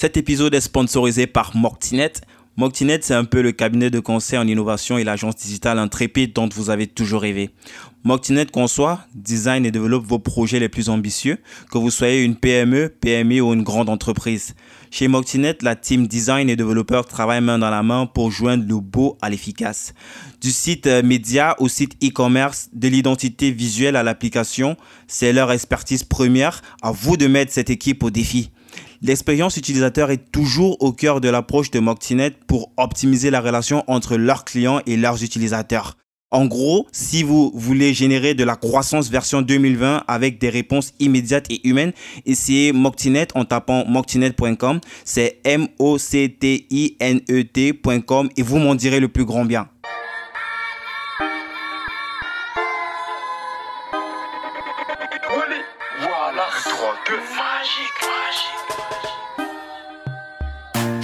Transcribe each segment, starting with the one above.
Cet épisode est sponsorisé par Moctinet. Moctinet, c'est un peu le cabinet de conseil en innovation et l'agence digitale intrépide dont vous avez toujours rêvé. Moctinet conçoit, design et développe vos projets les plus ambitieux, que vous soyez une PME, PMI ou une grande entreprise. Chez Moctinet, la team design et développeurs travaillent main dans la main pour joindre le beau à l'efficace. Du site euh, média au site e-commerce, de l'identité visuelle à l'application, c'est leur expertise première. À vous de mettre cette équipe au défi. L'expérience utilisateur est toujours au cœur de l'approche de Moctinet pour optimiser la relation entre leurs clients et leurs utilisateurs. En gros, si vous voulez générer de la croissance version 2020 avec des réponses immédiates et humaines, essayez Moctinet en tapant moctinet.com. C'est M-O-C-T-I-N-E-T.com et vous m'en direz le plus grand bien.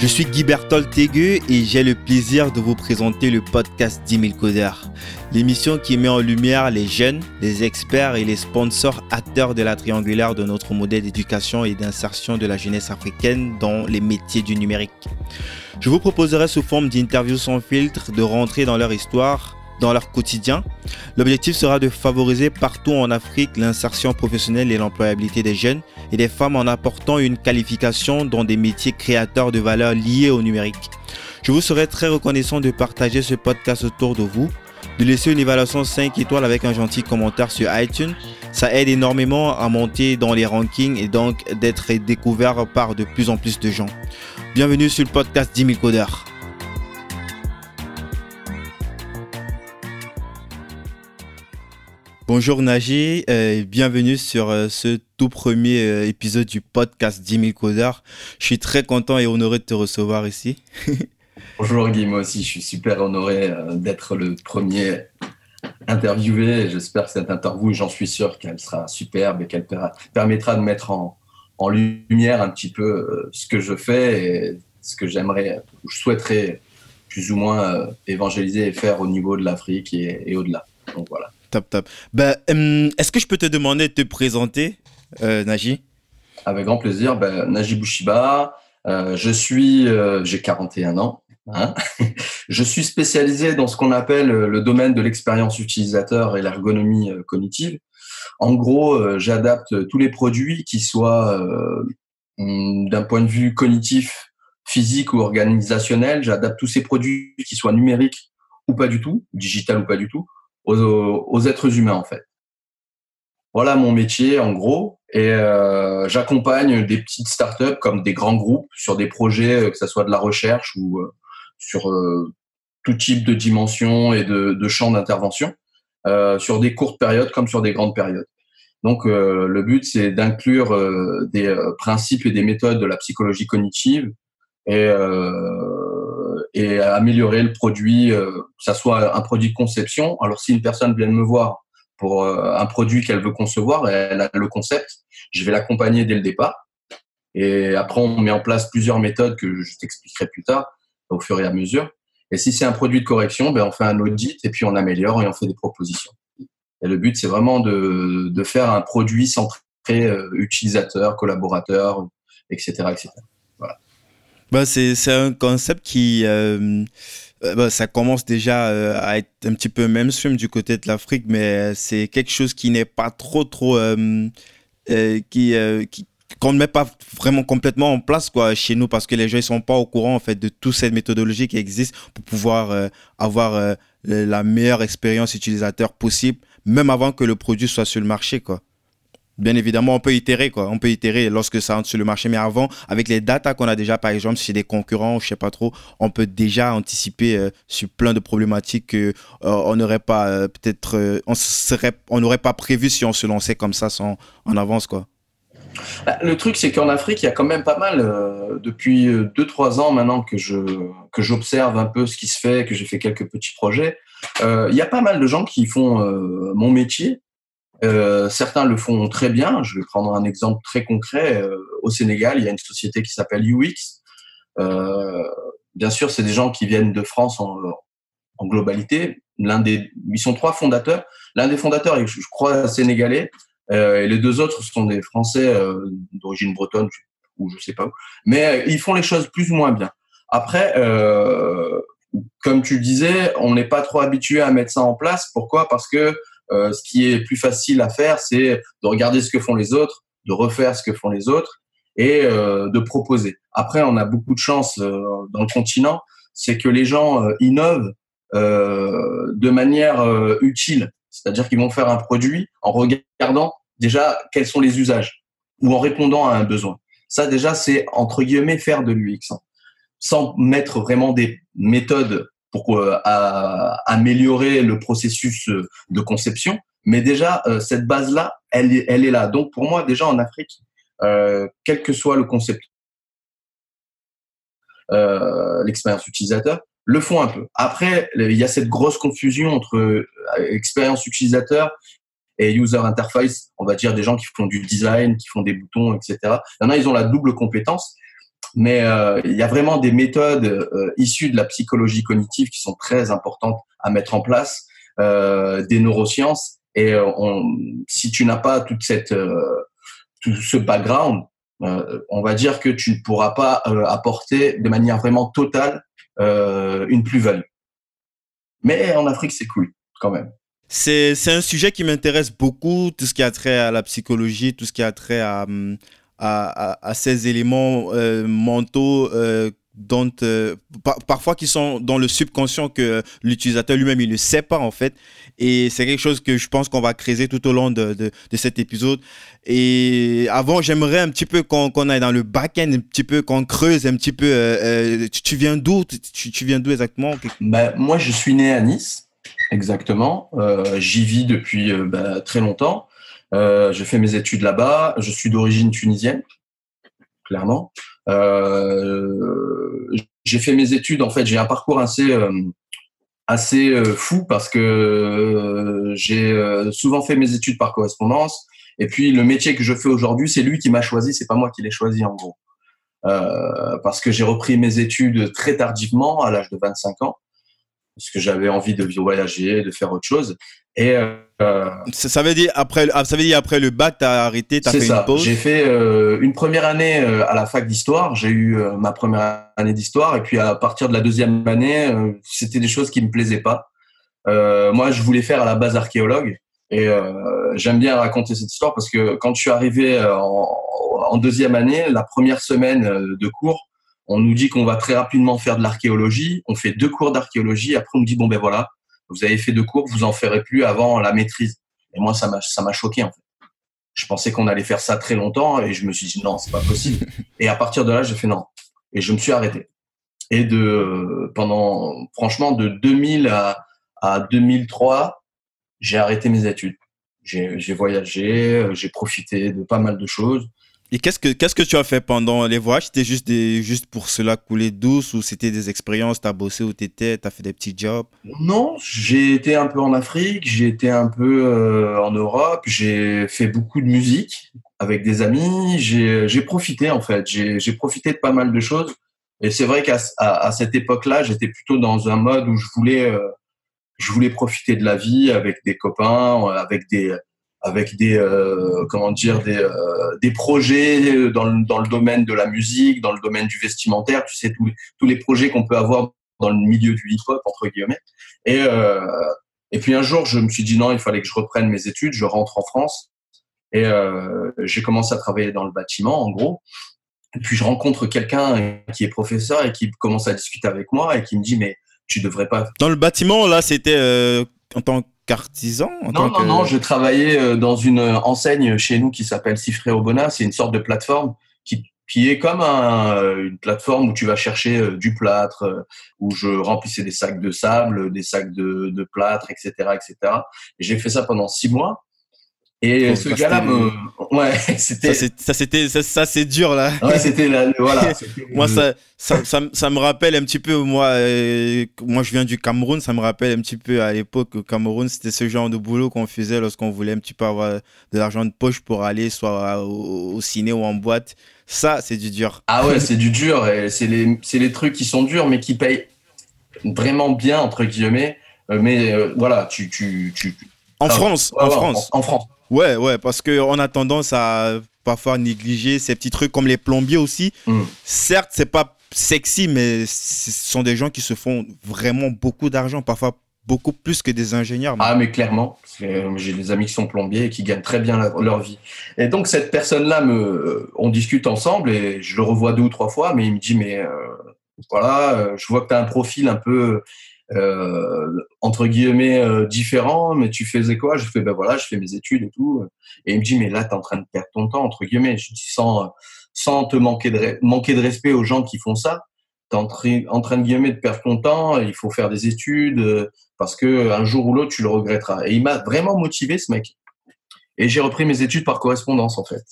Je suis Guy Berthold et j'ai le plaisir de vous présenter le podcast 10 000 codeurs. L'émission qui met en lumière les jeunes, les experts et les sponsors acteurs de la triangulaire de notre modèle d'éducation et d'insertion de la jeunesse africaine dans les métiers du numérique. Je vous proposerai sous forme d'interviews sans filtre de rentrer dans leur histoire, dans leur quotidien. L'objectif sera de favoriser partout en Afrique l'insertion professionnelle et l'employabilité des jeunes et des femmes en apportant une qualification dans des métiers créateurs de valeur liés au numérique. Je vous serai très reconnaissant de partager ce podcast autour de vous, de laisser une évaluation 5 étoiles avec un gentil commentaire sur iTunes. Ça aide énormément à monter dans les rankings et donc d'être découvert par de plus en plus de gens. Bienvenue sur le podcast 10 000 codeurs. Bonjour Naji, euh, bienvenue sur euh, ce tout premier euh, épisode du podcast 10 000 codeurs. Je suis très content et honoré de te recevoir ici. Bonjour Guy, moi aussi je suis super honoré d'être le premier interviewé. J'espère que cette interview, j'en suis sûr qu'elle sera superbe et qu'elle permettra de mettre en, en, lumière un petit peu ce que je fais et ce que j'aimerais, ou je souhaiterais plus ou moins évangéliser et faire au niveau de l'Afrique et, et au-delà. Donc voilà. Ben, hum, Est-ce que je peux te demander de te présenter, euh, Avec grand plaisir. Ben, Naji Bouchiba, euh, je suis, euh, j'ai 41 ans. Hein je suis spécialisé dans ce qu'on appelle le domaine de l'expérience utilisateur et l'ergonomie cognitive. En gros, j'adapte tous les produits qui soient hum, d'un point de vue cognitif, physique ou organisationnel. J'adapte tous ces produits qui soient numériques ou pas du tout, digital ou pas du tout, aux, êtres humains en fait. Voilà mon métier en gros. Et euh, j'accompagne des petites startups comme des grands groupes sur des projets, euh, que ce soit de la recherche ou euh, sur tout type de dimension et de, champs d'intervention, sur des courtes périodes comme sur des grandes périodes. Donc le but, c'est d'inclure des principes et des méthodes de la psychologie cognitive et et améliorer le produit, euh, que ça soit un produit de conception. Alors si une personne vient me voir pour euh, un produit qu'elle veut concevoir, elle a le concept, je vais l'accompagner dès le départ. Et après, on met en place plusieurs méthodes que je t'expliquerai plus tard, au fur et à mesure. Et si c'est un produit de correction, ben on fait un audit et puis on améliore et on fait des propositions. Et le but, c'est vraiment de, de, faire un produit centré euh, utilisateur, collaborateur, etc., etc. Bah, c'est un concept qui. Euh, euh, bah, ça commence déjà euh, à être un petit peu mainstream du côté de l'Afrique, mais c'est quelque chose qui n'est pas trop, trop. qui. qui qu'on ne met pas vraiment complètement en place quoi chez nous parce que les gens ils sont pas au courant en fait de toute cette méthodologie qui existe pour pouvoir avoir la meilleure expérience utilisateur possible même avant que le produit soit sur le marché quoi Bien évidemment, on peut itérer, quoi. On peut itérer lorsque ça entre sur le marché. Mais avant, avec les datas qu'on a déjà, par exemple, chez des concurrents, je sais pas trop, on peut déjà anticiper euh, sur plein de problématiques que euh, n'aurait pas euh, peut-être, on serait, on n'aurait pas prévu si on se lançait comme ça sans, en avance, quoi. Bah, le truc, c'est qu'en Afrique, il y a quand même pas mal, depuis 2-3 ans maintenant que je que j'observe un peu ce qui se fait, que j'ai fait quelques petits projets. il y a pas mal de gens qui font mon métier euh, certains le font très bien. Je vais prendre un exemple très concret. Euh, au Sénégal, il y a une société qui s'appelle UX. Euh, bien sûr, c'est des gens qui viennent de France en, en globalité. L'un des, ils sont trois fondateurs. L'un des fondateurs est, je crois, sénégalais, et les deux autres sont des Français d'origine bretonne. ou je sais pas où. Mais ils font les choses plus ou moins bien. Après, comme tu disais, on n'est pas trop habitué à mettre ça en place. Pourquoi? Parce que ce qui est plus facile à faire, c'est de regarder ce que font les autres, de refaire ce que font les autres et de proposer. Après, on a beaucoup de chance dans le continent, c'est que les gens innovent de manière utile. C'est-à-dire qu'ils vont faire un produit en regardant déjà quels sont les usages ou en répondant à un besoin. Ça déjà, c'est entre guillemets faire de l'UX, hein. sans mettre vraiment des méthodes pour euh, améliorer le processus euh, de conception. Mais déjà, euh, cette base-là, elle, elle est là. Donc pour moi, déjà en Afrique, quel que soit le concept, l'expérience utilisateur, le font un peu. Après, il y a cette grosse confusion entre expérience utilisateur et user interface, on va dire des gens qui font du design, qui font des boutons, etc. Il y en a, ils ont la double compétence, mais euh, il y a vraiment des méthodes euh, issues de la psychologie cognitive qui sont très importantes à mettre en place, euh, des neurosciences. Et si tu n'as pas toute cette, tout ce background, on va dire que tu ne pourras pas apporter de manière vraiment totale une plus-value. Mais en Afrique, c'est cool quand même. C'est, un sujet qui m'intéresse beaucoup, tout ce qui a trait à la psychologie, tout ce qui a trait à, à, ces éléments euh, mentaux euh, dont, euh, parfois qui sont dans le subconscient que l'utilisateur lui-même il ne sait pas en fait et c'est quelque chose que je pense qu'on va creuser tout au long de, de, cet épisode et avant j'aimerais un petit peu qu'on aille dans le back-end un petit peu qu'on creuse un petit peu tu, viens d'où? Tu, viens d'où exactement? Ben, moi je suis né à Nice Exactement. J'y vis depuis bah, très longtemps. Euh, je fais mes études là-bas. Je suis d'origine tunisienne, clairement. j'ai fait mes études. En fait, j'ai un parcours assez assez fou parce que j'ai souvent fait mes études par correspondance. Et puis le métier que je fais aujourd'hui, c'est lui qui m'a choisi. C'est pas moi qui l'ai choisi en gros. parce que j'ai repris mes études très tardivement, à l'âge de 25 ans parce que j'avais envie de voyager, de faire autre chose. Et euh, ça, veut dire après, ah, ça veut dire après le bac, tu as arrêté, tu as fait ça. une pause? J'ai fait euh, une première année euh, à la fac d'histoire. J'ai eu euh, ma première année d'histoire, et puis à partir de la deuxième année, c'était des choses qui me plaisaient pas. moi, je voulais faire à la base archéologue, et j'aime bien raconter cette histoire parce que quand je suis arrivé en, en deuxième année, la première semaine de cours, on nous dit qu'on va très rapidement faire de l'archéologie. On fait deux cours d'archéologie. Après, on me dit bon ben voilà, vous avez fait deux cours, vous en ferez plus avant la maîtrise. Et moi, ça m'a ça m'a choqué en fait. Je pensais qu'on allait faire ça très longtemps et je me suis dit non, c'est pas possible. Et à partir de là, j'ai fait non. Et je me suis arrêté. Et de pendant franchement de 2000 à, à 2003, j'ai arrêté mes études. J'ai voyagé, j'ai profité de pas mal de choses. Et qu'est-ce que, qu'est-ce que tu as fait pendant les voyages? C'était juste, juste pour cela couler douce ou c'était des expériences? Tu as bossé où tu étais Tu as fait des petits jobs? Non, j'ai été un peu en Afrique, j'ai été un peu euh, en Europe, j'ai fait beaucoup de musique avec des amis, j'ai, profité en fait, j'ai, j'ai profité de pas mal de choses. Et c'est vrai qu'à à, cette époque-là, j'étais plutôt dans un mode où je voulais, euh, je voulais profiter de la vie avec des copains, avec des avec des euh, comment dire des, euh, des projets dans le, dans le domaine de la musique, dans le domaine du vestimentaire, tu sais tous, tous les projets qu'on peut avoir dans le milieu du hip-hop entre guillemets. Et euh, et puis un jour, je me suis dit non, il fallait que je reprenne mes études, je rentre en France et j'ai commencé à travailler dans le bâtiment en gros. Et puis je rencontre quelqu'un qui est professeur et qui commence à discuter avec moi et qui me dit mais tu devrais pas. Dans le bâtiment là, c'était en tant que qu'artisan Non, non, non, je travaillais euh, dans une euh, enseigne chez nous qui s'appelle Cifré Obona. C'est une sorte de plateforme qui, qui est comme un, euh, une plateforme où tu vas chercher du plâtre, où je remplissais des sacs de sable, des sacs de, de plâtre, etc., etc. Et j'ai fait ça pendant six mois. Et ce gars-là me, ouais, c'était. Ça, c'était, ça, c'est dur là. Ouais, c'était voilà. moi, ça, ça, ça, me rappelle un petit peu, moi, euh, moi, je viens du Cameroun, ça me rappelle un petit peu à l'époque au Cameroun, c'était ce genre de boulot qu'on faisait lorsqu'on voulait un petit peu avoir de l'argent de poche pour aller soit au, ciné ou en boîte. Ça, c'est du dur. Ah ouais, c'est du dur et c'est les, c'est les trucs qui sont durs mais qui payent vraiment bien entre guillemets. Euh, mais euh, voilà, tu, tu, tu. En France, en France. en France. Ouais, ouais, parce qu'on a tendance à parfois négligés, ces petits trucs comme les plombiers aussi. Mm. Certes, c'est pas sexy, mais ce sont des gens qui se font vraiment beaucoup d'argent, parfois beaucoup plus que des ingénieurs. Ah, mais clairement, j'ai des amis qui sont plombiers et qui gagnent très bien leur vie. Et donc, cette personne-là, me, on discute ensemble et je le revois deux ou trois fois, mais il me dit, mais euh, voilà, euh, je vois que tu as un profil un peu, euh, entre guillemets, euh, différent, mais tu faisais quoi? Je fais, ben voilà, je fais mes études et tout. Et il me dit, mais là, tu es en train de perdre ton temps, entre guillemets. Je dis, sans, sans te manquer de, manquer de respect aux gens qui font ça, tu es en train de, guillemets, de perdre ton temps, il faut faire des études, parce que un jour ou l'autre, tu le regretteras. Et il m'a vraiment motivé, ce mec. Et j'ai repris mes études par correspondance, en fait.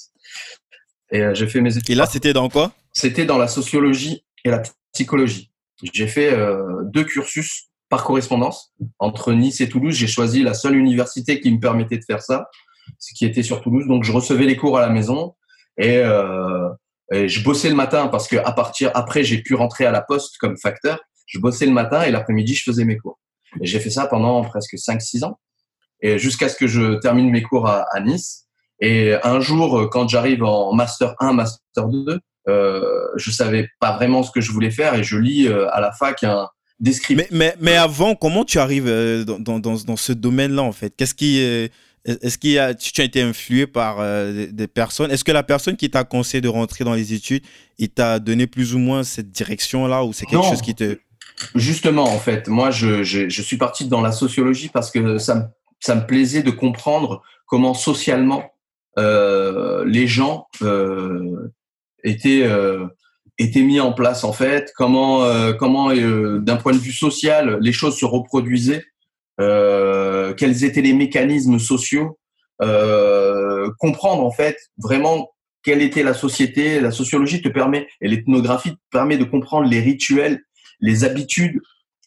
Et j'ai fait mes études. Et là, c'était dans quoi? C'était dans la sociologie et la psychologie. J'ai fait euh, deux cursus par correspondance entre Nice et Toulouse. J'ai choisi la seule université qui me permettait de faire ça, ce qui était sur Toulouse. Donc je recevais les cours à la maison et, euh, et je bossais le matin parce que à partir après j'ai pu rentrer à la poste comme facteur. Je bossais le matin et l'après-midi je faisais mes cours. Et j'ai fait ça pendant presque 5-6 ans et jusqu'à ce que je termine mes cours à, à Nice. Et un jour, quand j'arrive en master 1, master 2, euh, je savais pas vraiment ce que je voulais faire et je lis euh, à la fac un descriptif. Mais, mais, mais, avant, comment tu arrives euh, dans, dans, dans, ce domaine-là en fait? Qu'est-ce qui est-ce a, tu as été influé par des personnes? Est-ce que la personne qui t'a conseillé de rentrer dans les études, il t'a donné plus ou moins cette direction-là ou c'est quelque chose qui te... Justement, en fait, moi, je, je, je, suis parti dans la sociologie parce que ça me, ça me plaisait de comprendre comment socialement euh, les gens euh, était euh, était mis en place en fait, comment euh, comment euh, d'un point de vue social les choses se reproduisaient, quels étaient les mécanismes sociaux, comprendre en fait vraiment quelle était la société. La sociologie te permet et l'ethnographie te permet de comprendre les rituels, les habitudes,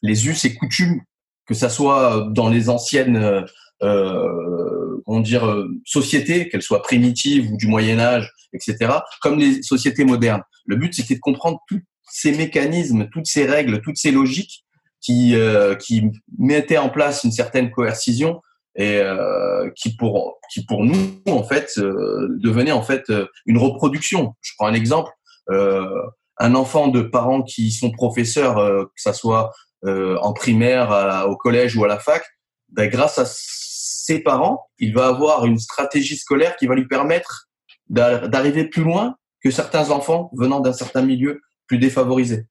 les us et coutumes, que ça soit dans les anciennes euh, comment dire, euh, sociétés, qu'elles soient primitives ou du Moyen Âge, etc., comme les sociétés modernes. Le but, c'était de comprendre tous ces mécanismes, toutes ces règles, toutes ces logiques qui, euh, qui mettaient en place une certaine coercition et euh, qui pour qui pour nous en fait euh, devenait en fait une reproduction. Je prends un exemple euh, un enfant de parents qui sont professeurs, que ça soit en primaire, au collège ou à la fac, ben, grâce à ses parents, il va avoir une stratégie scolaire qui va lui permettre d'arriver plus loin que certains enfants venant d'un certain milieu plus défavorisé.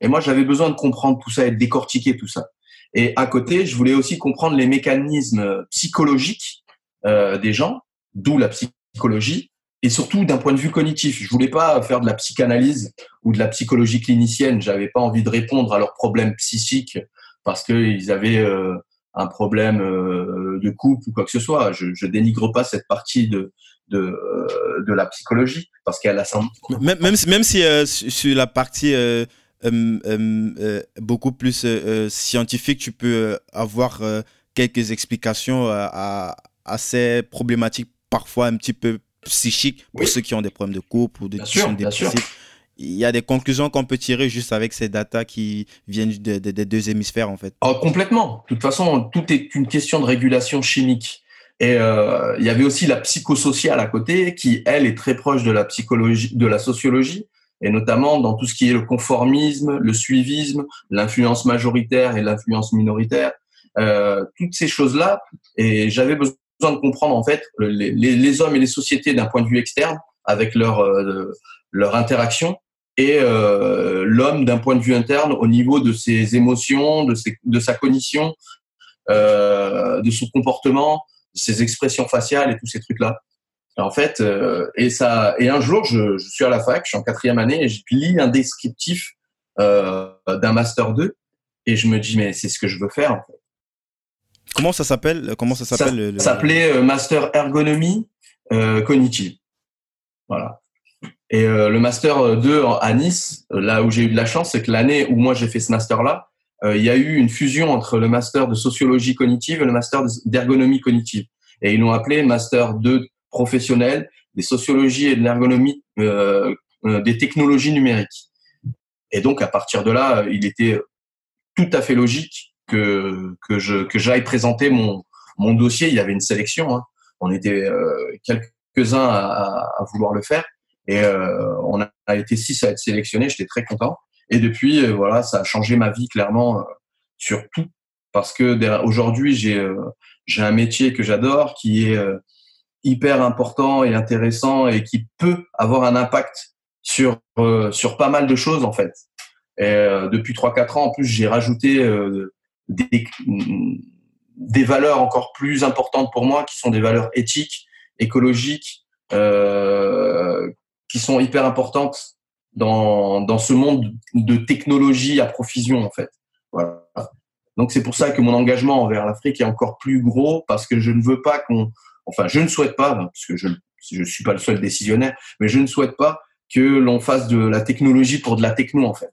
Et moi, j'avais besoin de comprendre tout ça et de décortiquer tout ça. Et à côté, je voulais aussi comprendre les mécanismes psychologiques euh, des gens, d'où la psychologie, et surtout d'un point de vue cognitif. Je voulais pas faire de la psychanalyse ou de la psychologie clinicienne. J'avais pas envie de répondre à leurs problèmes psychiques parce qu'ils avaient euh, un problème euh, de couple ou quoi que ce soit. Je, je dénigre pas cette partie de de, euh, de la psychologie parce qu'elle a ça. Même, même si, même si euh, sur la partie euh, beaucoup plus scientifique, tu peux avoir quelques explications à, à, ces problématiques parfois un petit peu psychiques pour ceux qui ont des problèmes de couple ou de dépressifs il y a des conclusions qu'on peut tirer juste avec ces datas qui viennent des deux hémisphères en fait. Oh, complètement. De toute façon, tout est une question de régulation chimique. Et euh, il y avait aussi la psychosociale à côté, qui elle est très proche de la psychologie, de la sociologie, et notamment dans tout ce qui est le conformisme, le suivisme, l'influence majoritaire et l'influence minoritaire, euh, toutes ces choses-là. Et j'avais besoin de comprendre en fait les hommes et les sociétés d'un point de vue externe, avec leur euh, leur interaction, et euh, l'homme d'un point de vue interne au niveau de ses émotions, de, ses, de sa cognition, euh, de son comportement, de ses expressions faciales et tous ces trucs-là. En fait, euh, et ça, et un jour, je, je, suis à la fac, je suis en quatrième année et je lis un descriptif d'un master 2 et je me dis mais c'est ce que je veux faire. En fait. Comment ça s'appelle Comment ça s'appelle Ça s'appelait le... master ergonomie cognitive. Voilà. Et euh, le master 2 à Nice, là où j'ai eu de la chance, c'est que l'année où moi j'ai fait ce master-là, euh, il y a eu une fusion entre le master de sociologie cognitive et le master d'ergonomie cognitive. Et ils l'ont appelé master 2 professionnel des sociologies et de l'ergonomie euh, euh, des technologies numériques. Et donc à partir de là, il était tout à fait logique que que je que j'aille présenter mon mon dossier. Il y avait une sélection. Hein. On était quelques quelques-uns à, à, vouloir le faire. Et euh, on a été six à être sélectionnés. J'étais très content. Et depuis, euh, voilà, ça a changé ma vie clairement sur tout. Parce que aujourd'hui, j'ai j'ai un métier que j'adore, qui est hyper important et intéressant et qui peut avoir un impact sur sur pas mal de choses en fait. Et depuis trois quatre ans, en plus, j'ai rajouté des des valeurs encore plus importantes pour moi, qui sont des valeurs éthiques, écologiques, euh, qui sont hyper importantes dans, dans ce monde de technologie à profusion, en fait. Voilà. Donc c'est pour ça que mon engagement envers l'Afrique est encore plus gros, parce que je ne veux pas qu'on... Enfin, je ne souhaite pas, parce que je ne suis pas le seul décisionnaire, mais je ne souhaite pas que l'on fasse de la technologie pour de la techno, en fait.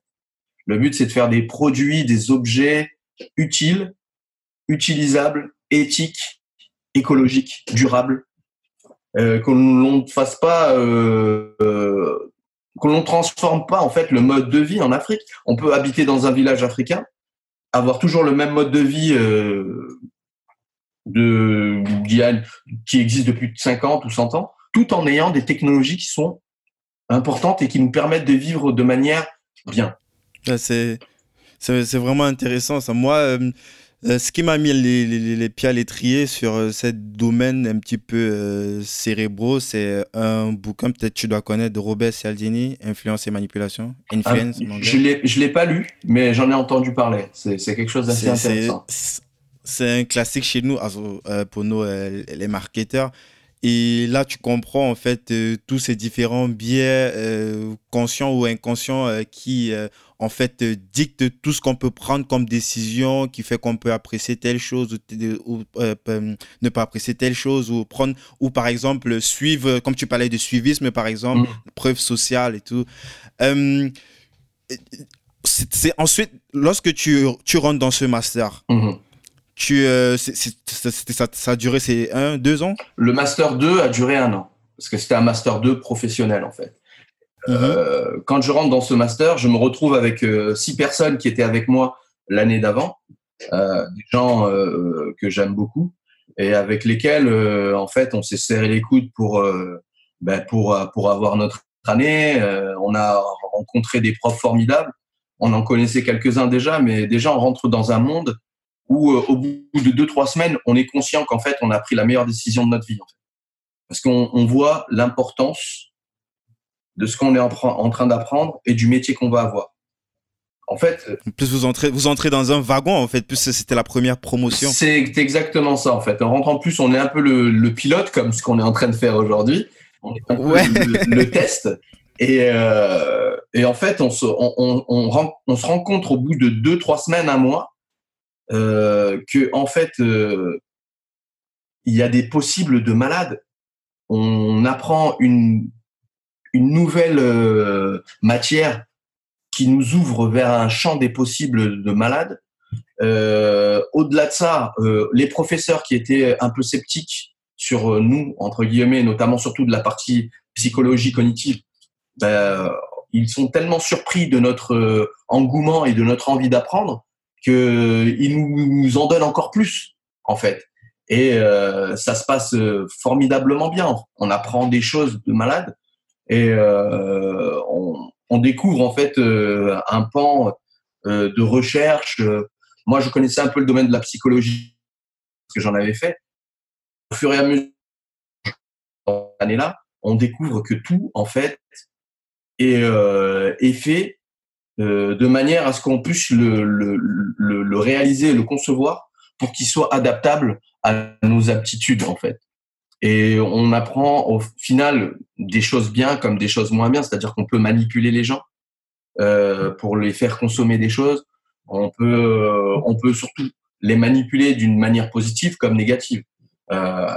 Le but, c'est de faire des produits, des objets utiles utilisable, éthique, écologique, durable, euh, qu'on ne fasse pas, euh, euh, qu'on ne transforme pas en fait le mode de vie en Afrique. On peut habiter dans un village africain, avoir toujours le même mode de vie euh, de, qui existe depuis 50 ou 100 ans, tout en ayant des technologies qui sont importantes et qui nous permettent de vivre de manière bien. C'est c'est vraiment intéressant ça. Moi, euh, euh, ce qui m'a mis les, les, les, pieds à l'étrier sur euh, ce domaine un petit peu euh, cérébraux, c'est un bouquin, peut-être tu dois connaître, de Robert Cialdini, Influence et Manipulation. Influence, ah, je ne l'ai pas lu, mais j'en ai entendu parler. C'est quelque chose d'assez intéressant. C'est un classique chez nous, pour nous, les marketeurs. Et là, tu comprends en fait tous ces différents biais conscients ou inconscients qui en fait euh, dicte tout ce qu'on peut prendre comme décision qui fait qu'on peut apprécier telle chose ou, euh, euh, ne pas apprécier telle chose ou prendre ou par exemple suivre comme tu parlais de suivisme par exemple mmh. preuve sociale et tout c'est ensuite lorsque tu, tu rentres dans ce master mmh. tu ça, ça, a duré c'est un deux ans? Le master 2 a duré un an parce que c'était un master 2 professionnel en fait euh, quand je rentre dans ce master, je me retrouve avec euh, six personnes qui étaient avec moi l'année d'avant, euh, des gens euh, que j'aime beaucoup et avec lesquels, en fait, on s'est serré les coudes pour ben, pour pour avoir notre année. on a rencontré des profs formidables. On en connaissait quelques-uns déjà, mais déjà on rentre dans un monde où, au bout de deux trois semaines, on est conscient qu'en fait, on a pris la meilleure décision de notre vie, en fait. parce qu'on on voit l'importance de ce qu'on est en, train d'apprendre et du métier qu'on va avoir. En fait, euh, plus vous entrez, vous entrez dans un wagon en fait, plus c'était la première promotion. C'est exactement ça en fait. En rentrant plus, on est un peu le, pilote comme ce qu'on est en train de faire aujourd'hui. On est un peu le, test. Et, euh, et en fait, on se, on, on, on, se rencontre au bout de deux, trois semaines, un mois, euh, que en fait, euh, il y a des possibles de malades. On apprend une une nouvelle euh, matière qui nous ouvre vers un champ des possibles de malades. Euh, au-delà de ça, euh, les professeurs qui étaient un peu sceptiques sur nous, entre guillemets, notamment surtout de la partie psychologie cognitive, ben, ils sont tellement surpris de notre engouement et de notre envie d'apprendre qu'ils nous en donnent encore plus, en fait. Et ça se passe formidablement bien. On apprend des choses de malades et euh, on, on, découvre en fait euh, un pan euh, de recherche. Moi, je connaissais un peu le domaine de la psychologie parce que j'en avais fait. Au fur et à mesure l'année-là, on découvre que tout en fait est, euh, est fait euh, de manière à ce qu'on puisse le, le, le, le, réaliser, le concevoir pour qu'il soit adaptable à nos aptitudes en fait. Et on apprend au final des choses bien comme des choses moins bien, c'est-à-dire qu'on peut manipuler les gens euh, pour les faire consommer des choses. On peut, euh, on peut surtout les manipuler d'une manière positive comme négative. Euh,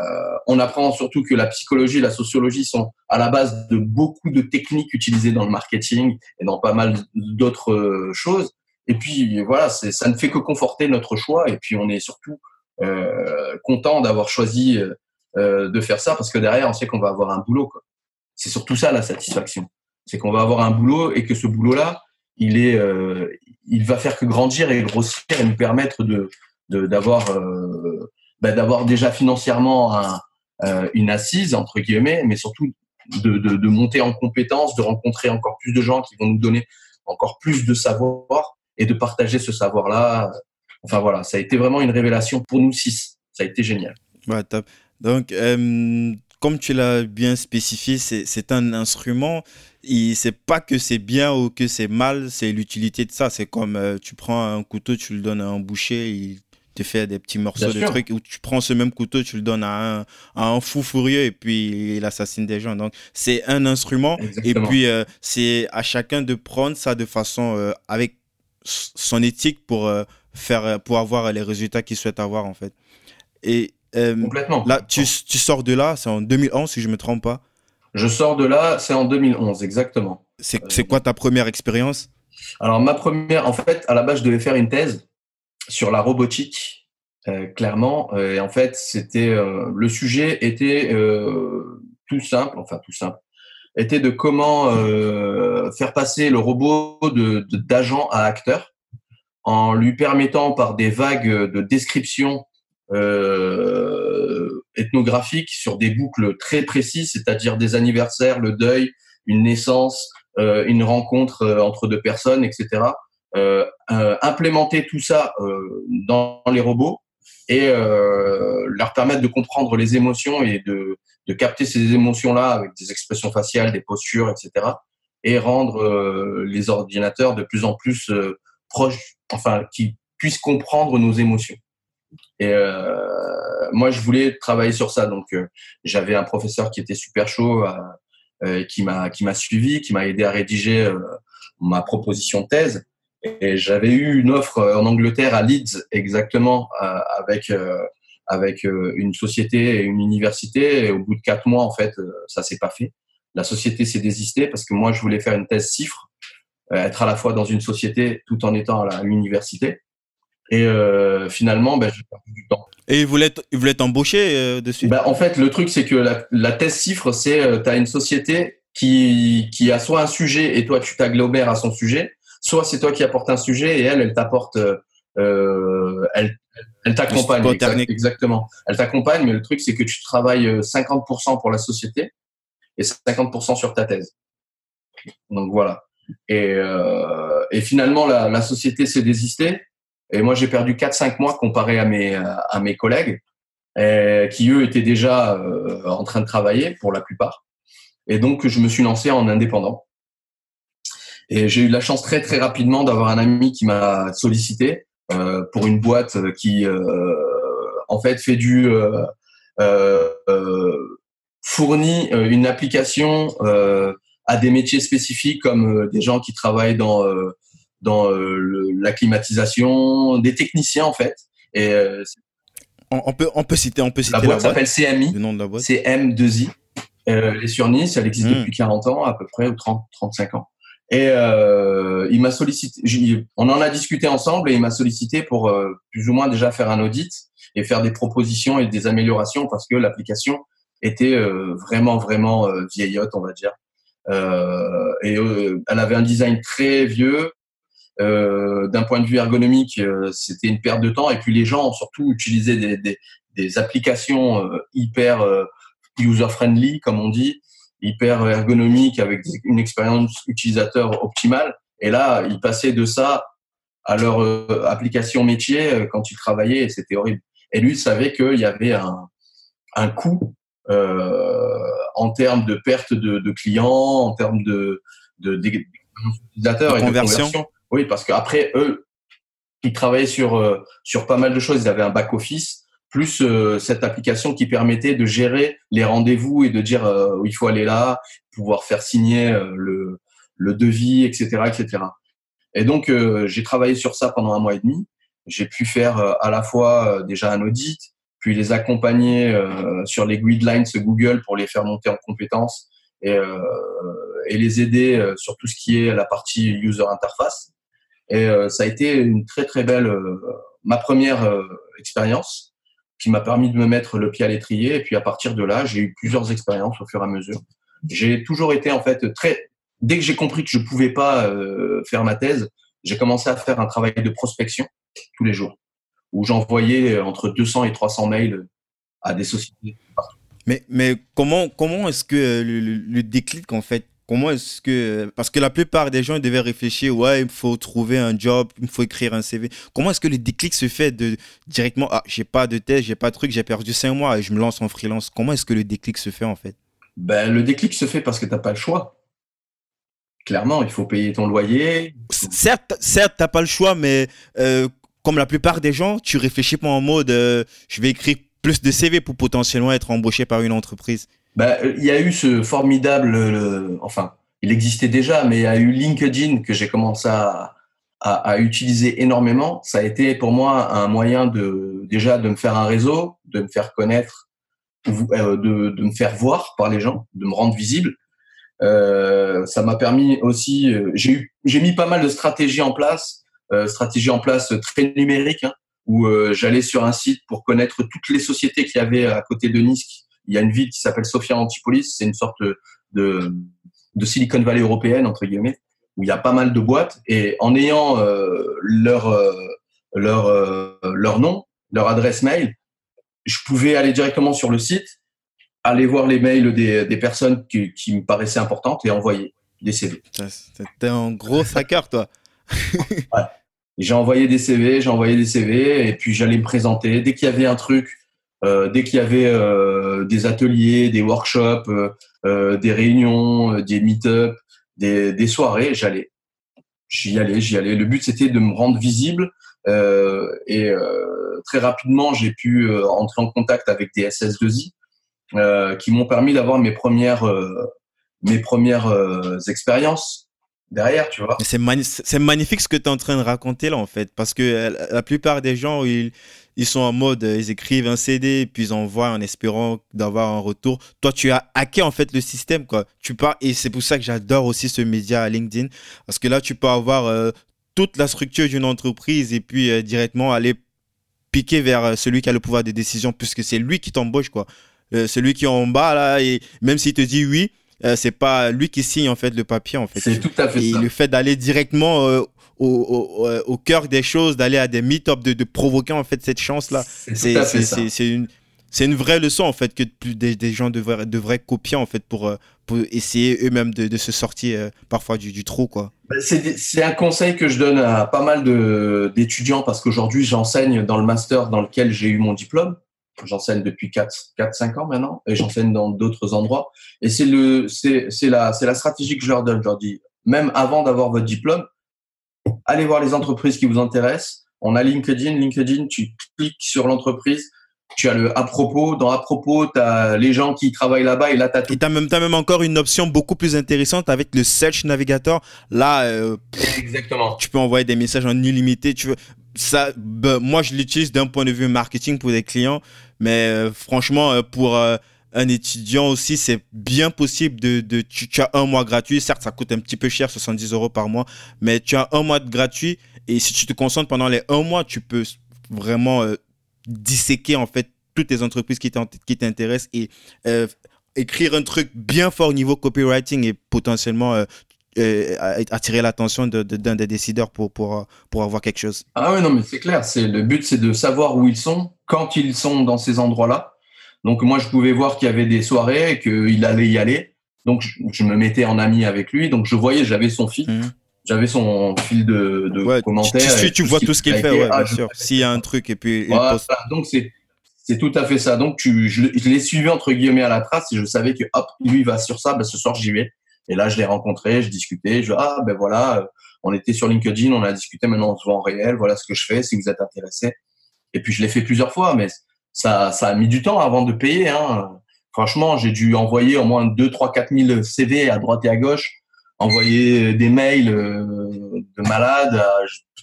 on apprend surtout que la psychologie et la sociologie sont à la base de beaucoup de techniques utilisées dans le marketing et dans pas mal d'autres euh, choses. Et puis voilà, ça ne fait que conforter notre choix. Et puis on est surtout euh, content d'avoir choisi euh, de faire ça parce que derrière, on sait qu'on va avoir un boulot. C'est surtout ça la satisfaction. C'est qu'on va avoir un boulot et que ce boulot-là, il est, euh, il va faire que grandir et grossir et nous permettre de d'avoir euh, bah, d'avoir déjà financièrement un, une assise entre guillemets, mais surtout de, de, monter en compétence, de rencontrer encore plus de gens qui vont nous donner encore plus de savoir et de partager ce savoir-là. Enfin voilà, ça a été vraiment une révélation pour nous six. Ça a été génial. Ouais, top. Donc, euh, comme tu l'as bien spécifié, c'est un instrument. C'est pas que c'est bien ou que c'est mal, c'est l'utilité de ça. C'est comme euh, tu prends un couteau, tu le donnes à un boucher, il te fait des petits morceaux de trucs, ou tu prends ce même couteau, tu le donnes à un, à un fou furieux et puis il assassine des gens. Donc c'est un instrument et puis euh, c'est à chacun de prendre ça de façon euh, avec son éthique pour faire pour avoir les résultats qu'il souhaite avoir en fait. Et Complètement. là, tu, tu sors de là, c'est en 2011 si je me trompe pas. Je sors de là, c'est en 2011 exactement. C'est quoi ta première expérience? Alors ma première, en fait, à la base, je devais faire une thèse sur la robotique, euh, clairement. Euh, et en fait, c'était euh, le sujet était tout simple, enfin tout simple, était de comment faire passer le robot de d'agent à acteur en lui permettant par des vagues de description ethnographiques sur des boucles très précises, c'est-à-dire des anniversaires, le deuil, une naissance, une rencontre entre deux personnes, etc euh, euh, implémenter tout ça euh, dans les robots et leur permettre de comprendre les émotions et de, de capter ces émotions-là avec des expressions faciales, des postures, etc. Et rendre les ordinateurs de plus en plus proches, enfin, qui puissent comprendre nos émotions. Et euh, moi, je voulais travailler sur ça. Donc, j'avais un professeur qui était super chaud, euh, qui m'a qui m'a suivi, qui m'a aidé à rédiger ma proposition de thèse. Et j'avais eu une offre euh, en Angleterre à Leeds exactement euh, avec euh, avec une société et une université. Et au bout de quatre mois, en fait, ça s'est pas fait. La société s'est désistée parce que moi, je voulais faire une thèse cifre, être à la fois dans une société tout en étant à l'université. Et finalement, ben, j'ai perdu du temps. Et il voulait, il voulait t'embaucher dessus? Ben, En fait, le truc, c'est que la, la, thèse cifre, c'est tu as une société qui, qui a soit un sujet et toi, tu t'agglomères à son sujet, soit c'est toi qui apportes un sujet et elle, elle t'apporte, euh, elle, elle t'accompagne. exactement. Elle t'accompagne, mais le truc, c'est que tu travailles 50% euh, pour la société et 50% sur ta thèse. Donc voilà. Et, euh, et finalement, la, la société s'est désistée. Et moi, j'ai perdu 4-5 mois comparé à mes, à mes collègues, qui eux étaient déjà euh, en train de travailler pour la plupart. Et donc, je me suis lancé en indépendant. Et j'ai eu la chance très très rapidement d'avoir un ami qui m'a sollicité euh, pour une boîte qui euh, en fait fait du euh, euh fournit une application à des métiers spécifiques comme des gens qui travaillent dans dans la climatisation, des techniciens en fait. Et on, peut on peut citer on peut citer la boîte s'appelle CMI. Le nom de la boîte. CM2I. elle est sur Nice, elle existe hmm. depuis 40 ans à peu près ou 30 35 ans. Et euh, il m'a sollicité, on en a discuté ensemble et il m'a sollicité pour euh, plus ou moins déjà faire un audit et faire des propositions et des améliorations parce que l'application était euh, vraiment vraiment euh, vieillotte, on va dire. Euh, et elle avait un design très vieux. D'un point de vue ergonomique, c'était une perte de temps. Et puis les gens ont surtout utilisé des, des, des applications hyper user-friendly, comme on dit, hyper ergonomique avec une expérience utilisateur optimale. Et là, ils passaient de ça à leur euh, application métier euh, quand ils travaillaient et c'était horrible. Et lui savait qu'il y avait un, un coût euh, en termes de perte de, de, clients, en termes de, et de conversion. Oui, parce qu'après, eux, ils travaillaient sur, euh, sur pas mal de choses. Ils avaient un back-office plus euh, cette application qui permettait de gérer les rendez-vous et de dire euh, il faut aller là, pouvoir faire signer euh, le, le devis, etc., etc. Et donc j'ai travaillé sur ça pendant un mois et demi. J'ai pu faire à la fois déjà un audit, puis les accompagner sur les guidelines Google pour les faire monter en compétences et, et les aider sur tout ce qui est la partie user interface. Et ça a été une très très belle ma première expérience qui m'a permis de me mettre le pied à l'étrier. Et puis à partir de là, j'ai eu plusieurs expériences au fur et à mesure. J'ai toujours été en fait très. Dès que j'ai compris que je pouvais pas euh, faire ma thèse, j'ai commencé à faire un travail de prospection tous les jours, où j'envoyais entre 200 et 300 mails à des sociétés. Mais, mais comment, comment est-ce que le, déclic, en fait, comment est-ce que. Parce que la plupart des gens devaient réfléchir, ouais, il faut trouver un job, il faut écrire un CV. Comment est-ce que le déclic se fait de directement, ah, j'ai pas de thèse, j'ai pas de truc, j'ai perdu cinq mois et je me lance en freelance? Comment est-ce que le déclic se fait, en fait? Ben, Le déclic se fait parce que tu n'as pas le choix. Clairement, il faut payer ton loyer. Certes, certes tu n'as pas le choix, mais euh, comme la plupart des gens, tu réfléchis pas en mode euh, je vais écrire plus de CV pour potentiellement être embauché par une entreprise bah, Il y a eu ce formidable, enfin, il existait déjà, mais il y a eu LinkedIn que j'ai commencé à, à, utiliser énormément. Ça a été pour moi un moyen de déjà de me faire un réseau, de me faire connaître, euh, de, de me faire voir par les gens, de me rendre visible. Euh, ça m'a permis aussi, euh, j'ai mis pas mal de stratégies en place, euh, stratégies en place très numériques, hein, où euh, j'allais sur un site pour connaître toutes les sociétés qu'il y avait à côté de Nice. Il y a une ville qui s'appelle Sofia Antipolis, c'est une sorte de, de Silicon Valley européenne entre guillemets, où il y a pas mal de boîtes. Et en ayant euh, leur euh, leur leur nom, leur adresse mail, je pouvais aller directement sur le site, aller voir les mails des, des personnes qui, qui me paraissaient importantes et envoyer des CV. C'était un gros hacker, toi. ouais. J'ai envoyé des CV, j'ai envoyé des CV, et puis j'allais me présenter. Dès qu'il y avait un truc, euh, dès qu'il y avait euh, des ateliers, des workshops, euh, euh des réunions, euh, des meet-up, des, des, soirées, j'allais. J'y allais, j'y allais. Le but, c'était de me rendre visible. et très rapidement, j'ai pu entrer en contact avec des SS2I qui m'ont permis d'avoir mes premières, mes premières expériences derrière, tu vois. C'est magnifique ce que tu es en train de raconter là, en fait, parce que euh, la plupart des gens, ils, ils sont en mode, euh, ils écrivent un CD, puis ils envoient en espérant d'avoir un retour. Toi, tu as hacké en fait le système, quoi. Tu pars, et c'est pour ça que j'adore aussi ce média LinkedIn, parce que là, tu peux avoir euh, toute la structure d'une entreprise et puis directement aller piquer vers celui qui a le pouvoir de décision, puisque c'est lui qui t'embauche, quoi. celui qui est en bas, là, et même s'il te dit oui, euh, c'est pas lui qui signe en fait le papier en fait. C'est tout à fait Et le fait d'aller directement euh, au, au, au, cœur des choses, d'aller à des meet-ups, de, de, provoquer en fait cette chance là, c'est une vraie leçon en fait que plus des, des, gens devraient, devraient copier en fait pour, euh, pour essayer eux-mêmes de, de, se sortir parfois du, du trou quoi. Bah, c'est un conseil que je donne à pas mal d'étudiants parce qu'aujourd'hui j'enseigne dans le master dans lequel j'ai eu mon diplôme J'enseigne depuis 4-5 ans maintenant et j'enseigne dans d'autres endroits. Et c'est la, c'est la stratégie que je leur donne. Je leur dis, même avant d'avoir votre diplôme, allez voir les entreprises qui vous intéressent. On a LinkedIn. LinkedIn, tu cliques sur l'entreprise. Tu as le à propos. Dans à propos, tu as les gens qui travaillent là-bas et là, tu as tout. Et tu as même, as même encore une option beaucoup plus intéressante avec le Search Navigator. Là, euh, Exactement. tu peux envoyer des messages en illimité. Tu veux, ça, ben, moi, je l'utilise d'un point de vue marketing pour des clients, mais euh, franchement, euh, pour euh, un étudiant aussi, c'est bien possible de, tu, as un mois gratuit. Certes, ça coûte un petit peu cher, 70 euros par mois, mais tu as un mois de gratuit et si tu te concentres pendant les un mois, tu peux vraiment disséquer en fait toutes les entreprises qui t'intéressent et écrire un truc bien fort au niveau copywriting et potentiellement euh, attirer l'attention d'un des décideurs pour, pour, pour avoir quelque chose. Ah oui, non, mais c'est clair. C'est, le but, c'est de savoir où ils sont, quand ils sont dans ces endroits-là. Donc, moi, je pouvais voir qu'il y avait des soirées, qu'il allait y aller. Donc, je, me mettais en ami avec lui. Donc, je voyais, j'avais son fil. Mmh. J'avais son fil de, de commentaires. Tu, tu, vois tout ce qu'il fait, ouais, ah, bien sûr. S'il y a un truc et puis. Donc, c'est, c'est tout à fait ça. Donc, tu, je, je l'ai suivi entre guillemets à la trace et je savais que, hop, lui, il va sur ça, ben, ce soir, j'y vais. Et là, je l'ai rencontré, je discutais, je ah ben voilà, euh, on était sur LinkedIn, on a discuté, maintenant on se voit en réel, voilà ce que je fais, si vous êtes intéressé. Et puis je l'ai fait plusieurs fois, mais ça, ça a mis du temps avant de payer. Hein. Franchement, j'ai dû envoyer au moins 2, 3, 4 000 CV à droite et à gauche, envoyer des mails euh, de malades,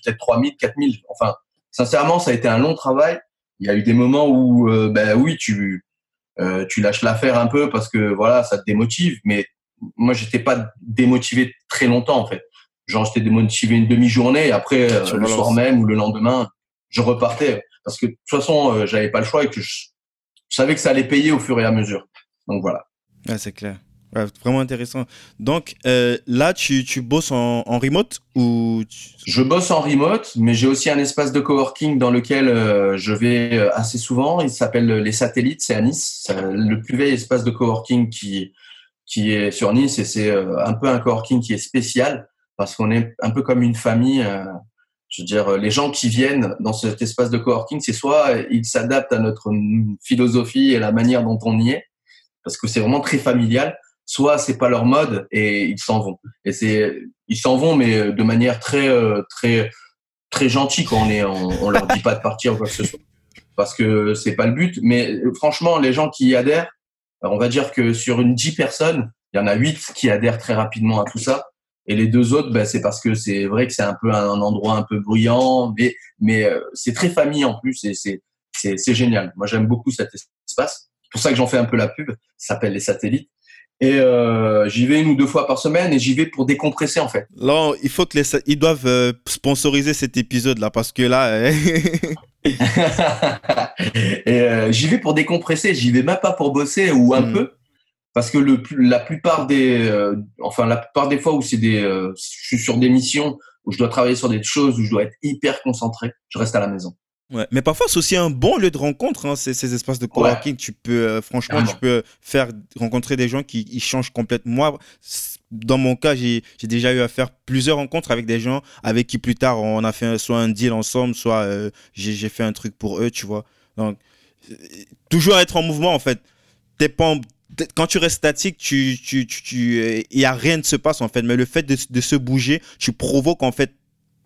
peut-être 3 000, 4 000. Enfin, sincèrement, ça a été un long travail. Il y a eu des moments où, euh, ben oui, tu, tu lâches l'affaire un peu parce que voilà, ça te démotive, mais moi, j'étais pas démotivé très longtemps, en fait. Genre, j'étais démotivé une demi-journée et après, euh, le soir même ou le lendemain, je repartais. Parce que de toute façon, euh, j'avais pas le choix et que je, savais que ça allait payer au fur et à mesure. Donc voilà. C'est clair. vraiment intéressant. Donc euh, là, tu, tu, bosses en, en remote ou Je bosse en remote, mais j'ai aussi un espace de coworking dans lequel euh, je vais assez souvent. Il s'appelle Les Satellites, c'est à Nice. C'est le plus vieil espace de coworking qui, qui est sur Nice et c'est un peu un coworking qui est spécial parce qu'on est un peu comme une famille. Je veux dire, les gens qui viennent dans cet espace de coworking, c'est soit ils s'adaptent à notre philosophie et la manière dont on y est, parce que c'est vraiment très familial, soit c'est pas leur mode et ils s'en vont. Et c'est ils s'en vont mais de manière très euh, très très gentille quand on est on, leur dit pas de partir ou quoi que ce soit. Parce que c'est pas le but. Mais franchement les gens qui y adhèrent on va dire que sur une dix personnes il y en a huit qui adhèrent très rapidement à tout ça et les deux autres ben, c'est parce que c'est vrai que c'est un peu un endroit un peu bruyant mais mais euh, c'est très famille en plus et c'est c'est génial moi j'aime beaucoup cet espace c'est pour ça que j'en fais un peu la pub ça s'appelle les satellites et euh, j'y vais une ou deux fois par semaine et j'y vais pour décompresser en fait. Là, il faut que les ils doivent euh, sponsoriser cet épisode là parce que là. Euh, et euh, j'y vais pour décompresser. J'y vais même pas pour bosser ou un hmm. peu parce que le la plupart des enfin la plupart des fois où c'est des je suis sur des missions où je dois travailler sur des choses où je dois être hyper concentré, je reste à la maison. Ouais. Mais parfois, c'est aussi un bon lieu de rencontre, hein, ces, ces, espaces de coworking. Tu peux, euh, franchement, tu peux faire rencontrer des gens qui ils changent complètement. Moi, dans mon cas, j'ai déjà eu à faire plusieurs rencontres avec des gens avec qui plus tard on a fait soit un deal ensemble, soit euh, j'ai fait un truc pour eux, tu vois. Donc, euh, toujours être en mouvement, en fait. T'es pas quand tu restes statique, tu, tu, il y a rien ne se passe en fait. Mais le fait de, se bouger, tu provoques en fait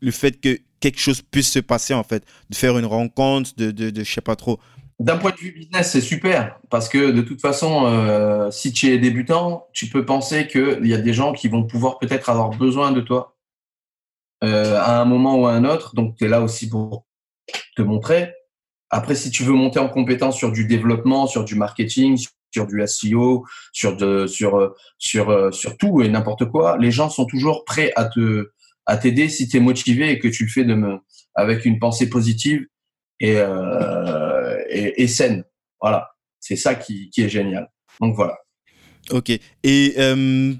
le fait que quelque chose puisse se passer en fait, de faire une rencontre, de, de, de je sais pas trop. D'un point de vue business, c'est super parce que de toute façon, euh, si tu es débutant, tu peux penser qu'il y a des gens qui vont pouvoir peut-être avoir besoin de toi euh, à un moment ou à un autre. Donc, tu es là aussi pour te montrer. Après, si tu veux monter en compétence sur du développement, sur du marketing, sur du SEO, sur, de, sur, sur, sur tout et n'importe quoi, les gens sont toujours prêts à te, à t'aider si tu es motivé et que tu le fais de me, avec une pensée positive et, euh, et, et, saine. Voilà, c'est ça qui, qui, est génial. Donc voilà. Ok. Et euh,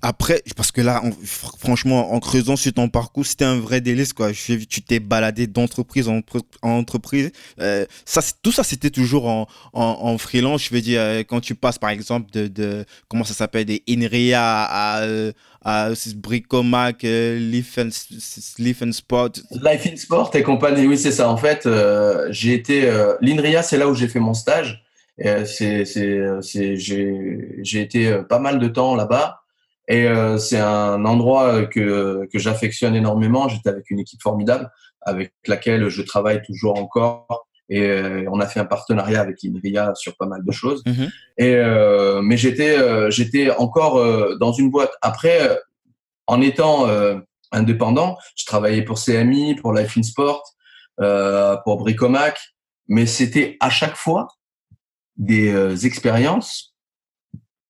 après, parce que là, franchement, en creusant sur ton parcours, c'était un vrai délice, quoi. tu t'es baladé d'entreprise en, entreprise. Euh, ça, tout ça, c'était toujours en, en, freelance. Je veux dire, euh, quand tu passes, par exemple, de, de comment ça s'appelle, des INRIA à, à, Bricomac, euh, Life, and, Sport. Life in Sport et compagnie, oui, c'est ça. En fait, euh, j'ai été. L'INRIA, c'est là où j'ai fait mon stage. J'ai été pas mal de temps là-bas. Et euh, c'est un endroit que, que j'affectionne énormément. J'étais avec une équipe formidable avec laquelle je travaille toujours encore. Et euh, on a fait un partenariat avec Inria sur pas mal de choses. Mm-hmm. Et euh, mais j'étais euh, j'étais encore euh, dans une boîte. Après, en étant indépendant, je travaillais pour CMI, pour Life in Sport, pour Bricomac, mais c'était à chaque fois des expériences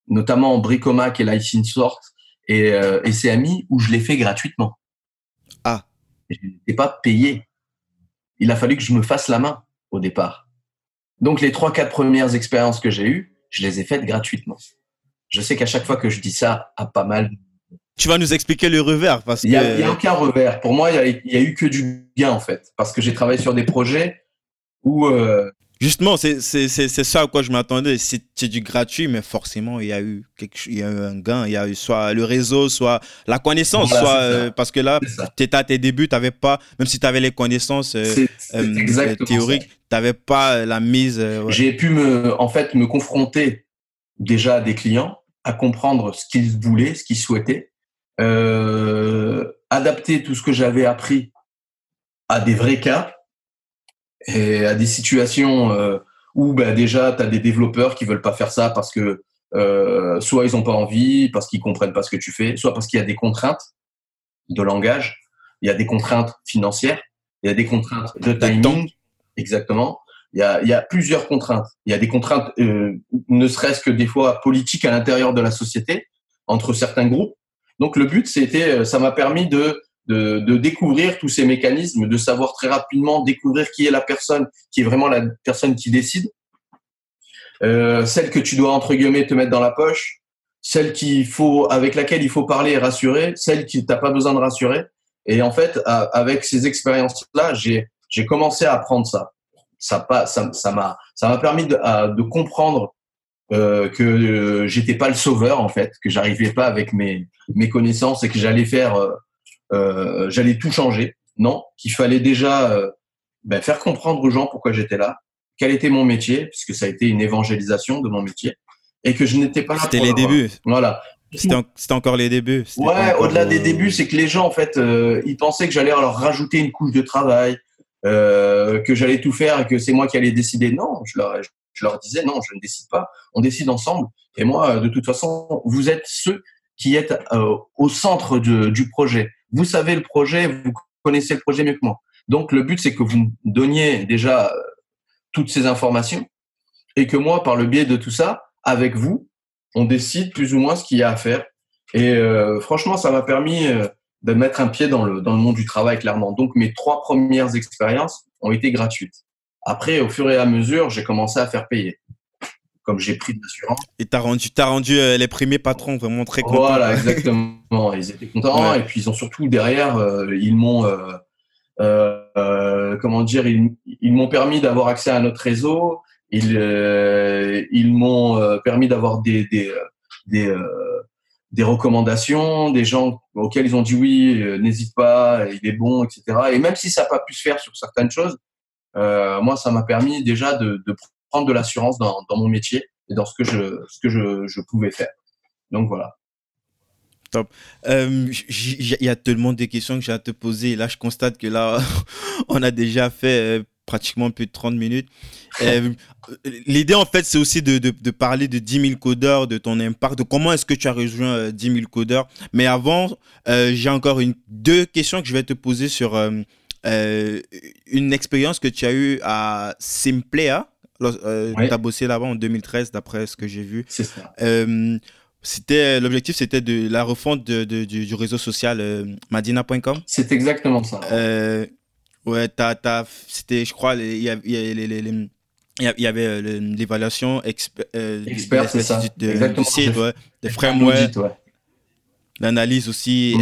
notamment Bricomac et Life in Sport et, euh, et CMI, où je l'ai fait gratuitement. Ah. je n'étais pas payé. Il a fallu que je me fasse la main au départ. Donc les trois, quatre premières expériences que j'ai eues, je les ai faites gratuitement. Je sais qu'à chaque fois que je dis ça à pas mal. Tu vas nous expliquer le revers parce Il n'y a, aucun revers. Pour moi, il n'y a, eu que du bien en fait, parce que j'ai travaillé sur des projets où euh, Justement, c'est ça à quoi je m'attendais. C'est du gratuit, mais forcément, il y, a eu quelque, il y a eu un gain. Il y a eu soit le réseau, soit la connaissance. soit, euh, parce que là, tu étais à tes débuts, tu n'avais pas, même si tu avais les connaissances euh, euh, théoriques, tu n'avais pas la mise. J'ai pu me, en fait, me confronter déjà à des clients, à comprendre ce qu'ils voulaient, ce qu'ils souhaitaient, adapter tout ce que j'avais appris à des vrais cas et à des situations euh, où bah, déjà tu as des développeurs qui veulent pas faire ça parce que euh, soit ils ont pas envie, parce qu'ils comprennent pas ce que tu fais, soit parce qu'il y a des contraintes de langage, il y a des contraintes financières, il y a des contraintes de timing, exactement. Il y, a, il y a plusieurs contraintes. Il y a des contraintes, euh, ne serait-ce que des fois politiques à l'intérieur de la société, entre certains groupes. Donc le but, c'était, ça m'a permis de de, de, découvrir tous ces mécanismes, de savoir très rapidement découvrir qui est la personne, qui est vraiment la personne qui décide, euh, celle que tu dois entre guillemets te mettre dans la poche, celle qu'il faut, avec laquelle il faut parler et rassurer, celle qui t'as pas besoin de rassurer. Et en fait, avec ces expériences-là, j'ai j'ai commencé à apprendre ça. Ça pas ça m'a ça m'a permis de, de comprendre euh, que euh, j'étais pas le sauveur en fait, que j'arrivais pas avec mes mes connaissances et que j'allais faire euh, euh j'allais tout changer. Non, qu'il fallait déjà euh, ben, faire comprendre aux gens pourquoi j'étais là, quel était mon métier, puisque ça a été une évangélisation de mon métier, et que je n'étais pas là. C'était les débuts. Voilà. C'était encore les débuts. Ouais, au-delà des débuts, c'est que les gens, en fait, euh, ils pensaient que j'allais leur rajouter une couche de travail, euh, que j'allais tout faire et que c'est moi qui allais décider. Non, je leur, je leur disais non, je ne décide pas. On décide ensemble. Et moi, de toute façon, vous êtes ceux qui êtes euh, au centre de, du projet. Vous savez le projet, vous connaissez le projet mieux que moi. Donc, le but, c'est que vous me donniez déjà euh, toutes ces informations et que moi, par le biais de tout ça, avec vous, on décide plus ou moins ce qu'il y a à faire. Et euh, franchement, ça m'a permis euh, de mettre un pied dans le, dans le monde du travail, clairement. Donc, mes trois premières expériences ont été gratuites. Après, au fur et à mesure, j'ai commencé à faire payer. Comme j'ai pris de l'assurance. Et t'as rendu, as rendu les premiers patrons vraiment très contents. Voilà, exactement. ils étaient contents. Et puis, ils ont surtout, derrière, ils m'ont euh, euh, comment dire, ils, ils m'ont permis d'avoir accès à notre réseau. Ils, euh, ils m'ont permis d'avoir des, des, des, des, recommandations, des gens auxquels ils ont dit oui, n'hésite pas, il est bon, etc. Et même si ça n'a pas pu se faire sur certaines choses, moi, ça m'a permis déjà de, de prendre de l'assurance dans, mon métier et dans ce que je, pouvais faire. Donc voilà. Top. Euh, il y a tellement de questions que j'ai à te poser. Là, je constate que là, on a déjà fait euh, pratiquement plus de 30 minutes. Euh, l'idée, en fait, c'est aussi de, parler de 10 000 codeurs, de ton impact, de comment est-ce que tu as rejoint 10 000 codeurs. Mais avant, j'ai encore une, deux questions que je vais te poser sur une expérience que tu as eue à Simplea. Tu as bossé là-bas en 2013, d'après ce que j'ai vu. C'est ça. C'était l'objectif, c'était de la refonte de, de, du, réseau social euh, Madina.com. C'est exactement ça. Euh, ouais, c'était, je crois, il y, avait, il y avait l'évaluation expert, euh, expert c'est ça. De, exactement. site, ouais, des frameworks, l'analyse aussi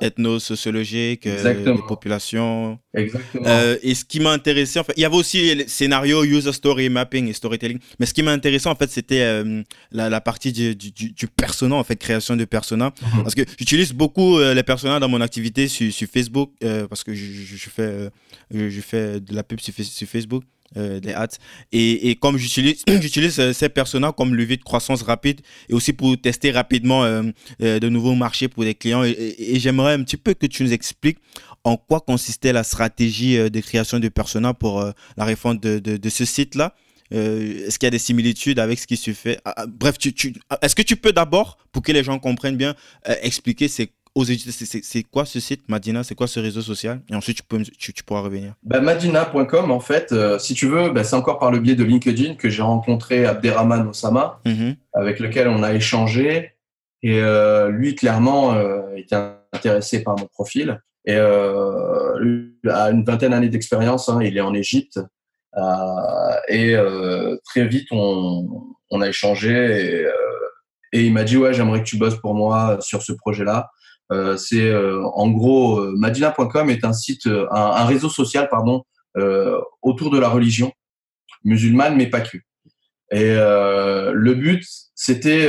ethno-sociologique euh, des populations. Exactement. Euh, et ce qui m'a intéressé, en fait, il y avait aussi le scénario, user story mapping et storytelling. Mais ce qui m'a intéressé, en fait, c'était euh, la, la, partie du, du, du, persona, en fait, création de persona. Mhm. Parce que j'utilise beaucoup les personas dans mon activité sur, sur Facebook, parce que je, je fais, je, fais de la pub sur, sur Facebook euh, des ads. Et, et comme j'utilise, j'utilise euh, ces personas comme levier de croissance rapide et aussi pour tester rapidement euh, de nouveaux marchés pour des clients. Et, j'aimerais un petit peu que tu nous expliques en quoi consistait la stratégie de création de personas pour la réforme de, de, ce site-là. Est-ce qu'il y a des similitudes avec ce qui se fait? Ah, ah, Bref, tu, tu, est-ce que tu peux d'abord, pour que les gens comprennent bien, expliquer c'est aux c'est quoi ce site Madina? C'est quoi ce réseau social? Et ensuite, tu, peux, tu, pourras revenir. Bah, Madina.com, en fait, euh, si tu veux, bah, c'est encore par le biais de LinkedIn que j'ai rencontré Abderrahman Osama, mm-hmm. avec lequel on a échangé. Et euh, lui, clairement, euh, était intéressé par mon profil. Et euh, lui a une vingtaine d'années d'expérience. Hein, il est en Égypte. et très vite, on, on a échangé. Et, et il m'a dit, ouais, j'aimerais que tu bosses pour moi sur ce projet-là. Euh, c'est euh, en gros euh, Madina.com est un site, un, réseau social pardon autour de la religion musulmane, mais pas que. Et le but, c'était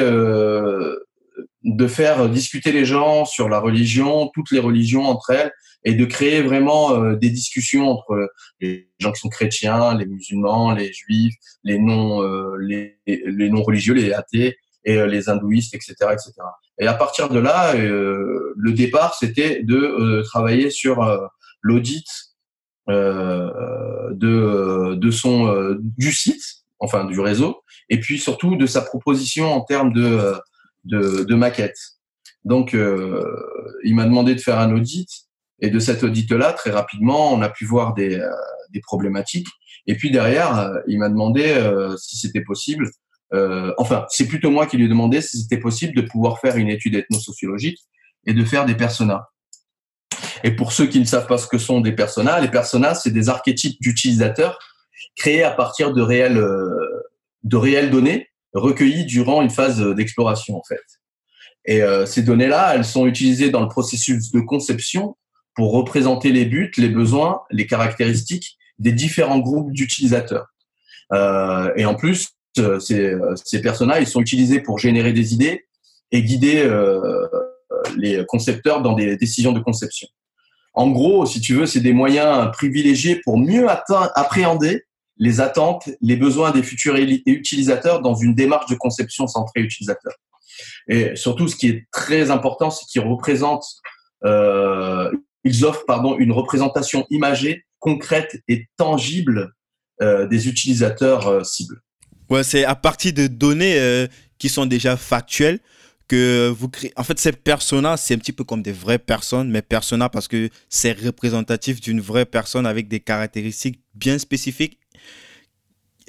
de faire discuter les gens sur la religion, toutes les religions entre elles, et de créer vraiment des discussions entre les gens qui sont chrétiens, les musulmans, les juifs, les non, les, les non religieux, les athées et les hindouistes, etc., etc. Et à partir de là, euh, le départ, c'était de euh, travailler sur euh, l'audit de, de son du site, enfin du réseau, et puis surtout de sa proposition en termes de, de, de maquette. Donc, il m'a demandé de faire un audit, et de cet audit-là, très rapidement, on a pu voir des, des problématiques. Et puis derrière, il m'a demandé si c'était possible euh, enfin, c'est plutôt moi qui lui ai demandé si c'était possible de pouvoir faire une étude ethnosociologique et de faire des personas. Et pour ceux qui ne savent pas ce que sont des personas, les personas, c'est des archétypes d'utilisateurs créés à partir de réelles, euh, de données recueillies durant une phase d'exploration, en fait. Et ces données-là, elles sont utilisées dans le processus de conception pour représenter les buts, les besoins, les caractéristiques des différents groupes d'utilisateurs. et en plus, ces, ces personas, ils sont utilisés pour générer des idées et guider les concepteurs dans des décisions de conception. En gros, si tu veux, c'est des moyens privilégiés pour mieux appréhender les attentes, les besoins des futurs utilisateurs dans une démarche de conception centrée utilisateur. Et surtout, ce qui est très important, c'est qu'ils représentent, euh, ils offrent pardon une représentation imagée, concrète et tangible euh, des utilisateurs euh, cibles. Ouais, c'est à partir de données euh, qui sont déjà factuelles que vous créez. En fait, ces personas, c'est un petit peu comme des vraies personnes, mais persona parce que c'est représentatif d'une vraie personne avec des caractéristiques bien spécifiques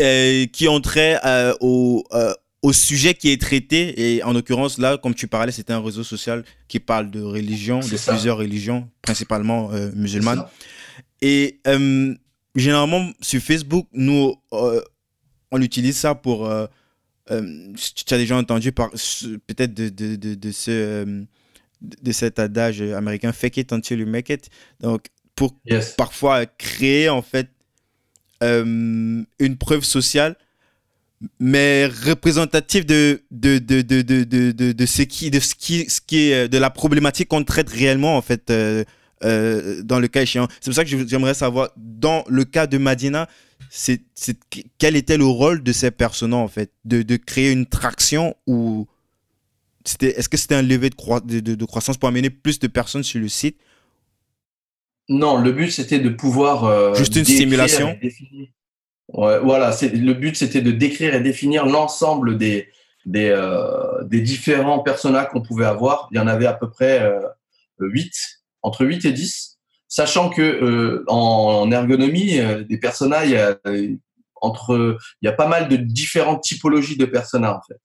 euh, qui ont trait euh, au, euh, au sujet qui est traité. Et en l'occurrence, là, comme tu parlais, c'était un réseau social qui parle de religion, de plusieurs religions, principalement musulmanes. Et généralement, sur Facebook, nous, on utilise ça pour euh, tu as déjà entendu peut-être de, de, de, de, ce, euh, de cet adage américain fake it until you make it. Donc, pour parfois créer en fait euh, une preuve sociale, mais représentative de, de, de, de, de, de, ce qui, de ce qui, ce qui est de la problématique qu'on traite réellement en fait. dans le cas échéant. C'est pour ça que j'aimerais savoir, dans le cas de Madina, c'est quel était le rôle de ces personnes en fait? De, de créer une traction ou c'était est-ce que c'était un levé de, de, de, croissance pour amener plus de personnes sur le site? Non le but c'était de pouvoir euh, juste une simulation? ouais, voilà c'est le but c'était de décrire et définir l'ensemble des des, euh, des différents personnages qu'on pouvait avoir. Il y en avait à peu près euh, 8 entre 8 et 10 sachant que euh, en, ergonomie, euh, des personas, il y a entre, il y a pas mal de différentes typologies de personas en fait,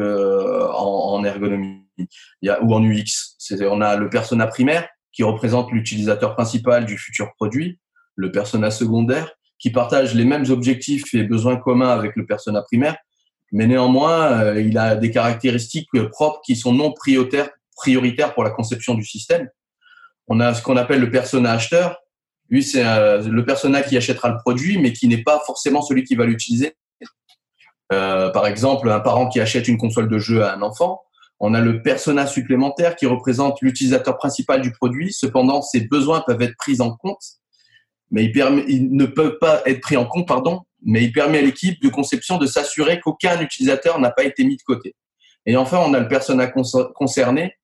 euh, en, ergonomie, il y a, ou en UX. On a le persona primaire qui représente l'utilisateur principal du futur produit, le persona secondaire qui partage les mêmes objectifs et besoins communs avec le persona primaire, mais néanmoins, il a des caractéristiques propres qui sont non prioritaires pour la conception du système. On a ce qu'on appelle le persona acheteur. Lui, c'est euh, le persona qui achètera le produit, mais qui n'est pas forcément celui qui va l'utiliser. Euh, par exemple, un parent qui achète une console de jeu à un enfant. On a le persona supplémentaire qui représente l'utilisateur principal du produit. Cependant, ses besoins peuvent être pris en compte, mais ils, ne peuvent pas être pris en compte, pardon. Mais il permet à l'équipe de conception de s'assurer qu'aucun utilisateur n'a pas été mis de côté. Et enfin, on a le persona concerné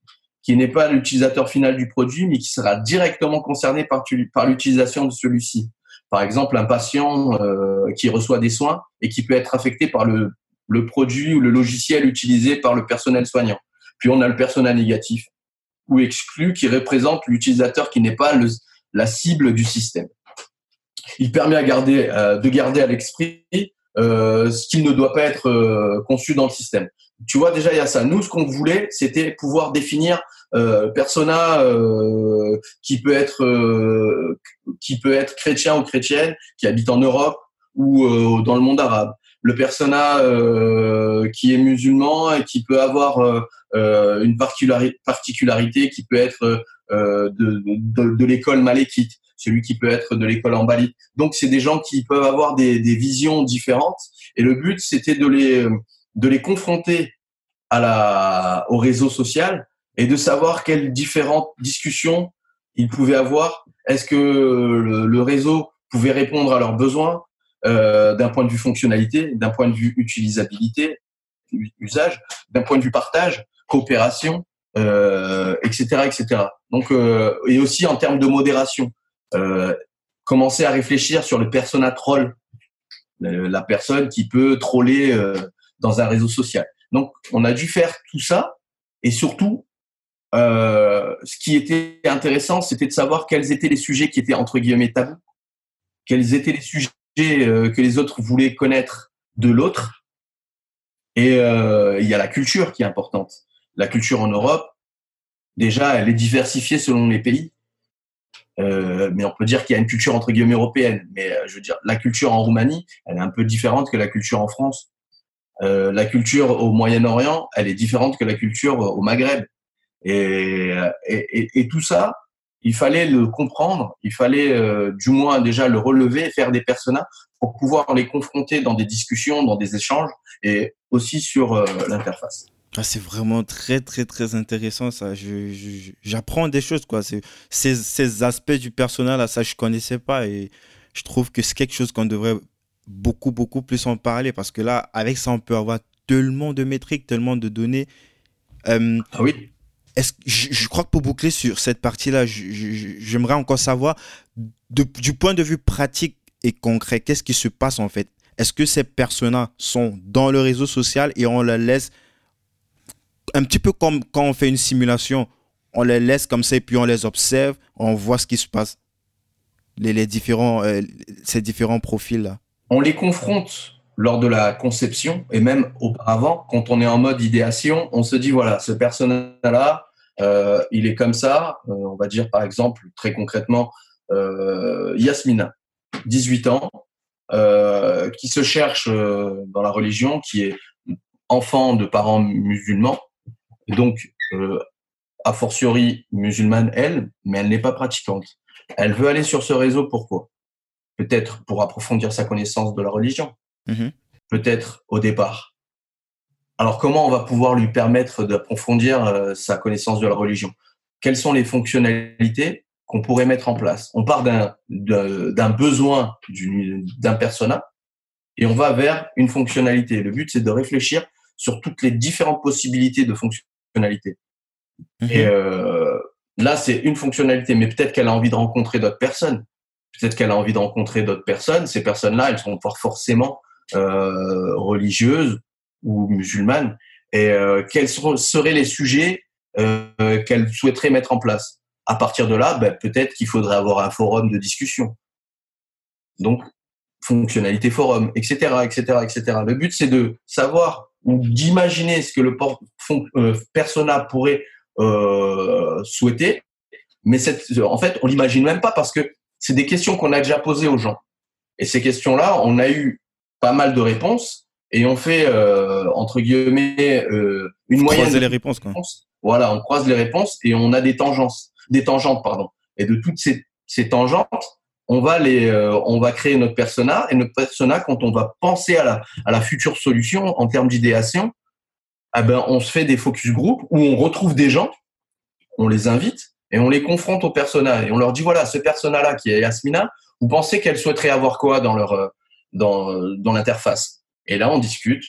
qui n'est pas l'utilisateur final du produit, mais qui sera directement concerné par, l'utilisation de celui-ci. Par exemple, un patient euh, qui reçoit des soins et qui peut être affecté par le, produit ou le logiciel utilisé par le personnel soignant. Puis on a le personnel négatif ou exclu qui représente l'utilisateur qui n'est pas la cible du système. Il permet euh, de garder à l'esprit euh, ce qui ne doit pas être conçu dans le système. Tu vois, déjà, il y a ça. Nous, ce qu'on voulait, c'était pouvoir définir persona euh, qui peut être euh, qui peut être chrétien ou chrétienne, qui habite en Europe ou dans le monde arabe. Le persona qui est musulman et qui peut avoir une particularité qui peut être de, de, de l'école malékite celui qui peut être de l'école en Bali. Donc, c'est des gens qui peuvent avoir des, des visions différentes. Et le but, c'était de les, de les confronter à la, au réseau social et de savoir quelles différentes discussions ils pouvaient avoir. Est-ce que le, réseau pouvait répondre à leurs besoins euh, d'un point de vue fonctionnalité, d'un point de vue utilisabilité, usage, d'un point de vue partage, coopération, euh, etc., etc. Donc, euh, et aussi en termes de modération. Euh, commencer à réfléchir sur le persona troll, la personne qui peut troller euh, dans un réseau social. Donc, on a dû faire tout ça et surtout, euh, ce qui était intéressant, c'était de savoir quels étaient les sujets qui étaient entre guillemets tabous, quels étaient les sujets que les autres voulaient connaître de l'autre. Et il y a la culture qui est importante. La culture en Europe, déjà, elle est diversifiée selon les pays. Euh, mais on peut dire qu'il y a une culture entre guillemets européenne. Mais euh, je veux dire, la culture en Roumanie, elle est un peu différente que la culture en France. la culture au Moyen-Orient, elle est différente que la culture au Maghreb. Et, et, et, tout ça, il fallait le comprendre, il fallait euh, du moins déjà le relever, faire des personnages pour pouvoir les confronter dans des discussions, dans des échanges et aussi sur euh, l'interface. Ah, c'est vraiment très très très intéressant ça. J'apprends des choses quoi. Ces, ces aspects du personnel là, ça je connaissais pas et je trouve que c'est quelque chose qu'on devrait beaucoup beaucoup plus en parler parce que là avec ça on peut avoir tellement de métriques, tellement de données. Euh, ah oui je, crois que pour boucler sur cette partie-là, j'aimerais encore savoir, du point de vue pratique et concret, qu'est-ce qui se passe en fait? Est-ce que ces personnes sont dans le réseau social et on les laisse un petit peu comme quand on fait une simulation, on les laisse comme ça et puis on les observe, on voit ce qui se passe, les, différents, euh, ces différents profils-là. On les confronte lors de la conception et même auparavant, quand on est en mode idéation, on se dit voilà, ce personnage-là, euh, il est comme ça. Euh, on va dire par exemple très concrètement euh, Yasmina, 18 ans, qui se cherche dans la religion, qui est enfant de parents musulmans, donc a fortiori musulmane elle, mais elle n'est pas pratiquante. Elle veut aller sur ce réseau pourquoi? Peut-être pour approfondir sa connaissance de la religion, Mhm. peut-être au départ. Alors comment on va pouvoir lui permettre d'approfondir euh, sa connaissance de la religion? Quelles sont les fonctionnalités qu'on pourrait mettre en place? On part d'un besoin d'un persona et on va vers une fonctionnalité. Le but, c'est de réfléchir sur toutes les différentes possibilités de fonctionnalité. Mhm. Et euh, là, c'est une fonctionnalité, mais peut-être qu'elle a envie de rencontrer d'autres personnes. Peut-être qu'elle a envie de rencontrer d'autres personnes. Ces personnes-là, elles sont pas forcément euh, religieuses ou musulmanes et euh, quels seraient les sujets euh, qu'elle souhaiterait mettre en place. À partir de là, ben, peut-être qu'il faudrait avoir un forum de discussion. Donc, fonctionnalité forum, etc., etc., etc. Le but, c'est de savoir ou d'imaginer ce que le persona pourrait souhaiter, mais en fait, on l'imagine même pas parce que c'est des questions qu'on a déjà posées aux gens. Et ces questions-là, on a eu pas mal de réponses et on fait euh, entre guillemets euh, une moyenne. Croiser les réponses, quoi. Voilà, on croise les réponses et on a des tangences, des tangentes, pardon. Et de toutes ces, ces tangentes, on va les, euh, on va créer notre persona et notre persona quand on va penser à la, à la future solution en termes d'idéation, eh ben on se fait des focus group où on retrouve des gens, on les invite et on les confronte au persona et on leur dit voilà ce persona là qui est Yasmina, vous pensez qu'elle souhaiterait avoir quoi dans leur euh, dans, dans l'interface? Et là, on discute.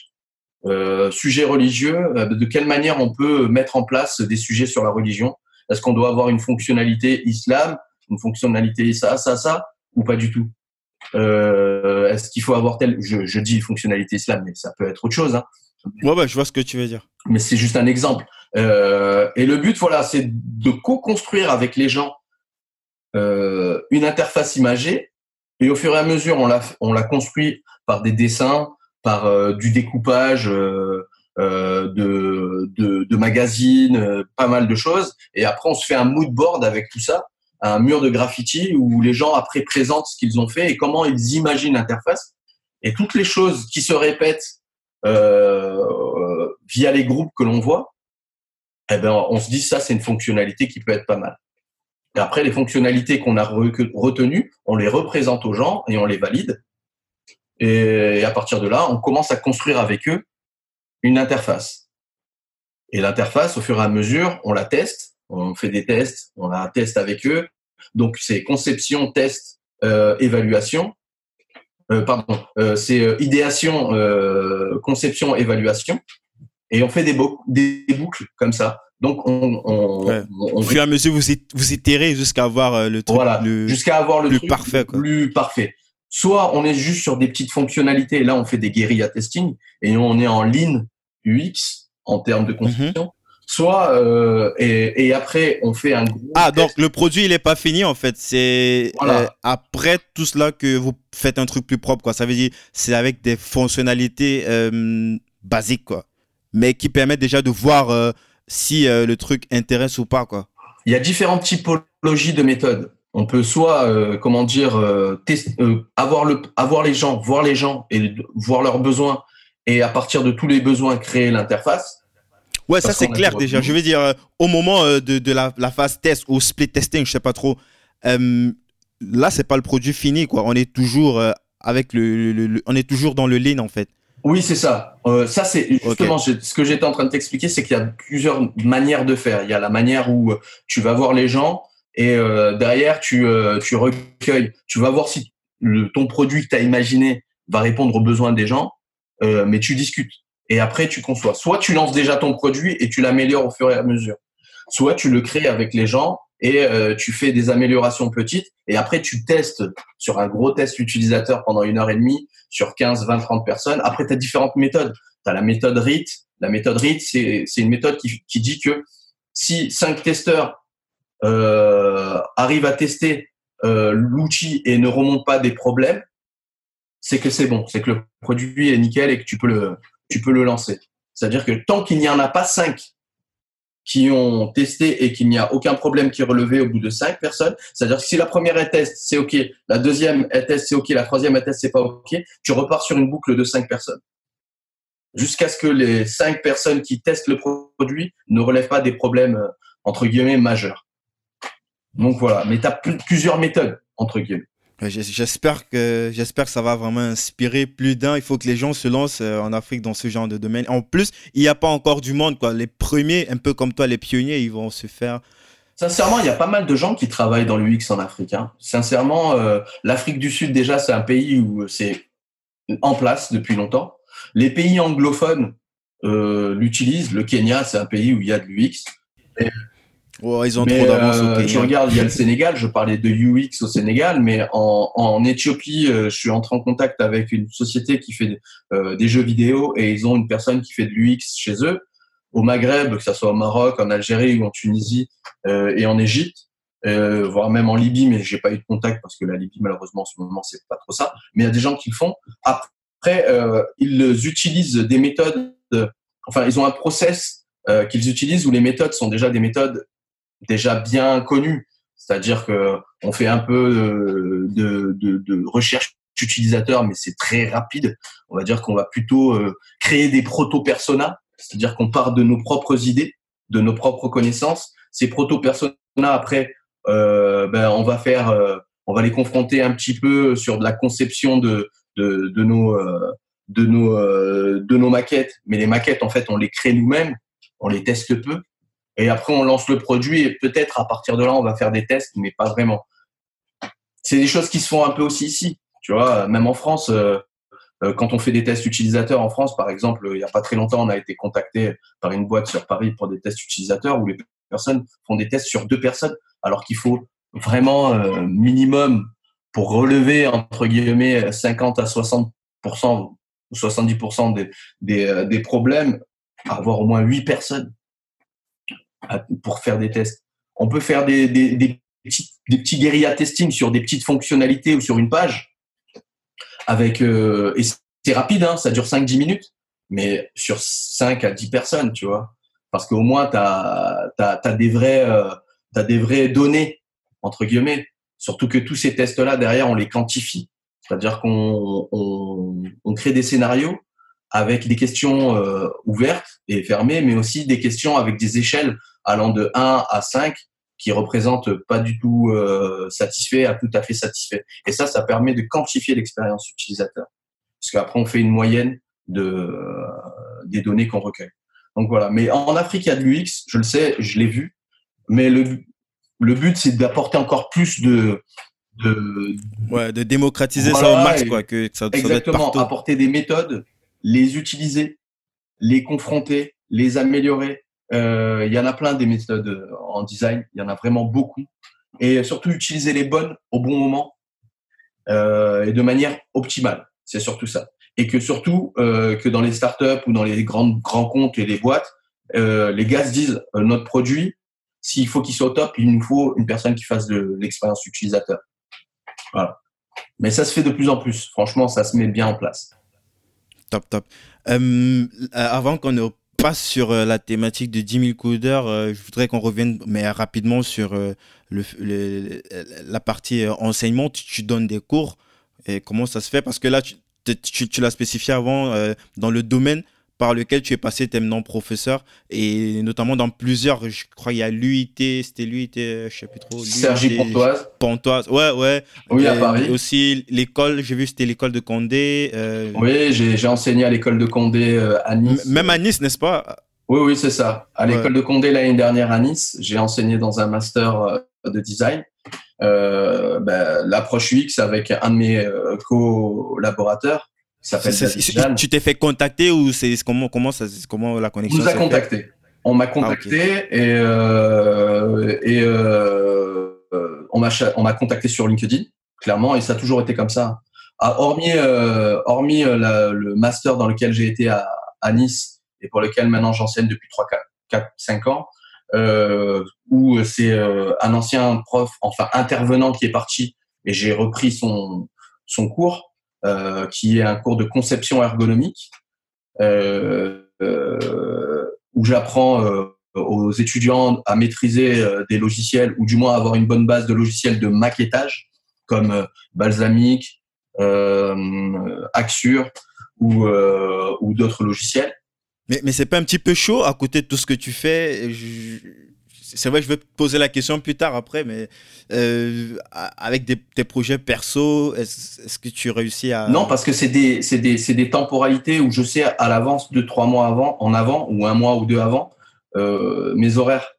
Euh, sujet religieux, euh, de quelle manière on peut mettre en place des sujets sur la religion? Est-ce qu'on doit avoir une fonctionnalité islam, une fonctionnalité ça, ça, ça, ou pas du tout? Euh, Est-ce qu'il faut avoir tel je, je, dis fonctionnalité islam, mais ça peut être autre chose. Hein. Ouais, bah, je vois ce que tu veux dire. Mais c'est juste un exemple. Euh, et le but, voilà, c'est de co-construire avec les gens euh, une interface imagée et au fur et à mesure, on l'a, on l'a construit par des dessins, par euh, du découpage euh, euh, de, de, de, magazines, pas mal de choses. Et après, on se fait un mood board avec tout ça, un mur de graffiti où les gens après présentent ce qu'ils ont fait et comment ils imaginent l'interface. Et toutes les choses qui se répètent via les groupes que l'on voit, eh ben, on se dit ça, c'est une fonctionnalité qui peut être pas mal. Et après, les fonctionnalités qu'on a retenues, on les représente aux gens et on les valide. Et à partir de là, on commence à construire avec eux une interface. Et l'interface, au fur et à mesure, on la teste, on fait des tests, on la teste avec eux. Donc c'est conception, test, euh, évaluation. Euh, pardon, euh, c'est euh, idéation, euh, conception, évaluation. Et on fait des, des boucles comme ça. Donc, on, on, au fur et à mesure, vous, vous itérez jusqu'à avoir euh, le truc le, jusqu'à avoir le plus parfait. Plus parfait. Soit on est juste sur des petites fonctionnalités, et là on fait des guérillas testing, et on est en ligne UX en termes de construction. Mhm. Soit euh, et, et, après on fait un gros ah donc le produit il est pas fini en fait c'est euh, après tout cela que vous faites un truc plus propre quoi ça veut dire c'est avec des fonctionnalités euh, basiques quoi mais qui permettent déjà de voir si le truc intéresse ou pas, quoi. Il y a différentes typologies de méthodes. On peut soit, euh, comment dire, euh, avoir, le, avoir les gens, voir les gens et voir leurs besoins et à partir de tous les besoins créer l'interface. Ouais, ça c'est clair déjà. Je veux dire, euh, au moment euh, de, la, phase test ou split testing, je sais pas trop, euh, là c'est pas le produit fini quoi. On est toujours avec le, on est toujours dans le lean en fait. Oui, c'est ça. ça c'est justement ce que j'étais en train de t'expliquer, c'est qu'il y a plusieurs manières de faire. Il y a la manière où tu vas voir les gens et derrière tu tu recueilles. Tu vas voir si le, ton produit que tu as imaginé va répondre aux besoins des gens, mais tu discutes et après tu conçois. Soit tu lances déjà ton produit et tu l'améliores au fur et à mesure. Soit tu le crées avec les gens et euh, tu fais des améliorations petites et après tu testes sur un gros test utilisateur pendant une heure et demie sur 15, 20, 30 personnes. Après, tu as différentes méthodes. Tu as la méthode RIT. La méthode RIT, c'est une méthode qui, qui, dit que si cinq testeurs euh, arrivent à tester euh, l'outil et ne remontent pas des problèmes, c'est que c'est bon, c'est que le produit est nickel et que tu peux le, tu peux le lancer. C'est-à-dire que tant qu'il n'y en a pas cinq qui ont testé et qu'il n'y a aucun problème qui est relevé au bout de cinq personnes, c'est-à-dire que si la première est test, c'est OK, la deuxième est test, c'est OK, la troisième est test, c'est pas OK, tu repars sur une boucle de cinq personnes. Jusqu'à ce que les cinq personnes qui testent le produit ne relèvent pas des problèmes, euh, entre guillemets, majeurs. Donc voilà, mais tu as plusieurs méthodes, entre guillemets. J'espère que, j'espère que ça va vraiment inspirer plus d'un. Il faut que les gens se lancent euh, en Afrique dans ce genre de domaine. En plus, il n'y a pas encore du monde. Quoi. Les premiers, un peu comme toi, les pionniers, ils vont se faire. Sincèrement, il y a pas mal de gens qui travaillent dans l'UX en Afrique. Hein. Sincèrement, euh, l'Afrique du Sud, déjà, c'est un pays où c'est en place depuis longtemps. Les pays anglophones euh, l'utilisent. Le Kenya, c'est un pays où il y a de l'UX ils ont trop d'avance au euh, Tu regardes, il y a le Sénégal, je parlais de UX au Sénégal, mais en, en Éthiopie, euh, je suis entré en contact avec une société qui fait euh, des jeux vidéo et ils ont une personne qui fait de l'UX chez eux. Au Maghreb, que ce soit au Maroc, en Algérie ou en Tunisie et en Égypte, voire même en Libye, mais j'ai pas eu de contact parce que la Libye, malheureusement, en ce moment, c'est pas trop ça. Mais il y a des gens qui le font. Après, ils utilisent des méthodes, enfin, ils ont un process qu'ils utilisent où les méthodes sont déjà des méthodes déjà bien connu. C'est-à-dire que on fait un peu de, de, de recherche utilisateur, mais c'est très rapide. On va dire qu'on va plutôt euh, créer des proto-personas, c'est-à-dire qu'on part de nos propres idées, de nos propres connaissances. Ces proto-personas, après, euh, ben, on va faire, euh, on va les confronter un petit peu sur de la conception de, de, de nos, de nos, de nos maquettes. Mais les maquettes, en fait, on les crée nous-mêmes, on les teste peu. Et après, on lance le produit et peut-être à partir de là, on va faire des tests, mais pas vraiment. C'est des choses qui se font un peu aussi ici. Tu vois, même en France, euh, euh, quand on fait des tests utilisateurs en France, par exemple, il n'y a pas très longtemps, on a été contacté par une boîte sur Paris pour des tests utilisateurs où les personnes font des tests sur deux personnes, alors qu'il faut vraiment euh, minimum pour relever entre guillemets 50 à 60% ou 70 des, des, des problèmes, avoir au moins huit personnes pour faire des tests. On peut faire des, des, petits, des guérilla testing sur des petites fonctionnalités ou sur une page. Avec, euh, et c'est rapide, hein, ça dure 5-10 minutes, mais sur 5 à 10 personnes, tu vois. Parce qu'au moins, tu as, as des vraies données, entre guillemets. Surtout que tous ces tests-là, derrière, on les quantifie. C'est-à-dire qu'on on, on crée des scénarios avec des questions euh, ouvertes et fermées, mais aussi des questions avec des échelles allant de 1 à 5 qui représentent pas du tout euh, satisfait à tout à fait satisfait. Et ça, ça permet de quantifier l'expérience utilisateur. Parce qu'après, on fait une moyenne de, euh, des données qu'on recueille. Donc voilà. Mais en Afrique, il y a de l'UX, je le sais, je l'ai vu. Mais le, le but, c'est d'apporter encore plus de, de, ouais, de démocratiser ça au max, quoi, que ça, exactement, apporter des méthodes les utiliser, les confronter, les améliorer. Euh, il y en a plein des méthodes euh, en design, il y en a vraiment beaucoup. Et surtout utiliser les bonnes au bon moment euh, et de manière optimale. C'est surtout ça. Et que surtout que dans les startups ou dans les grands grands comptes et les boîtes, les gars se disent notre produit, s'il faut qu'il soit au top, il nous faut une personne qui fasse de l'expérience utilisateur. Voilà. Mais ça se fait de plus en plus. Franchement, ça se met bien en place. Top, top. Euh, euh, avant qu'on passe sur euh, la thématique de 10 000 codeurs, je voudrais qu'on revienne mais rapidement sur la partie enseignement. Tu, donnes des cours et comment ça se fait? Parce que là, tu l'as spécifié avant, dans le domaine par lequel tu es passé, tu es maintenant professeur, et notamment dans plusieurs, je crois, il y a l'UIT, c'était l'UIT, je sais plus trop. Sergi Pontoise. Pontoise, ouais, ouais. Oui, à Paris. Aussi, l'école, j'ai vu, c'était l'école de Condé. Euh, oui, j'ai enseigné à l'école de Condé euh, à Nice. même à Nice, n'est-ce pas? Oui, oui, c'est ça. À l'école de Condé l'année dernière à Nice, j'ai enseigné dans un master euh, de design. Ben, l'approche UX avec un de mes collaborateurs tu t'es fait contacter ou c'est comment comment ça comment la connexion On nous a contacté. On m'a ah, contacté et euh, et euh, on m'a on m'a contacté sur LinkedIn clairement et ça a toujours été comme ça. Ah, hormis euh, hormis le master dans lequel j'ai été à, à, Nice et pour lequel maintenant j'enseigne depuis 3 4 4 5 ans où c'est un ancien prof enfin intervenant qui est parti et j'ai repris son son cours euh, qui est un cours de conception ergonomique euh, euh, où j'apprends aux étudiants à maîtriser des logiciels ou du moins avoir une bonne base de logiciels de maquettage comme Balsamic, Axure ou, d'autres logiciels. Mais, mais c'est pas un petit peu chaud à côté de tout ce que tu fais c'est vrai, je vais poser la question plus tard après, mais euh, avec tes projets perso, est-ce que tu réussis à... Non, parce que c'est des, temporalités où je sais à l'avance, deux, trois mois avant, en avant, ou un mois ou deux avant, euh, mes horaires.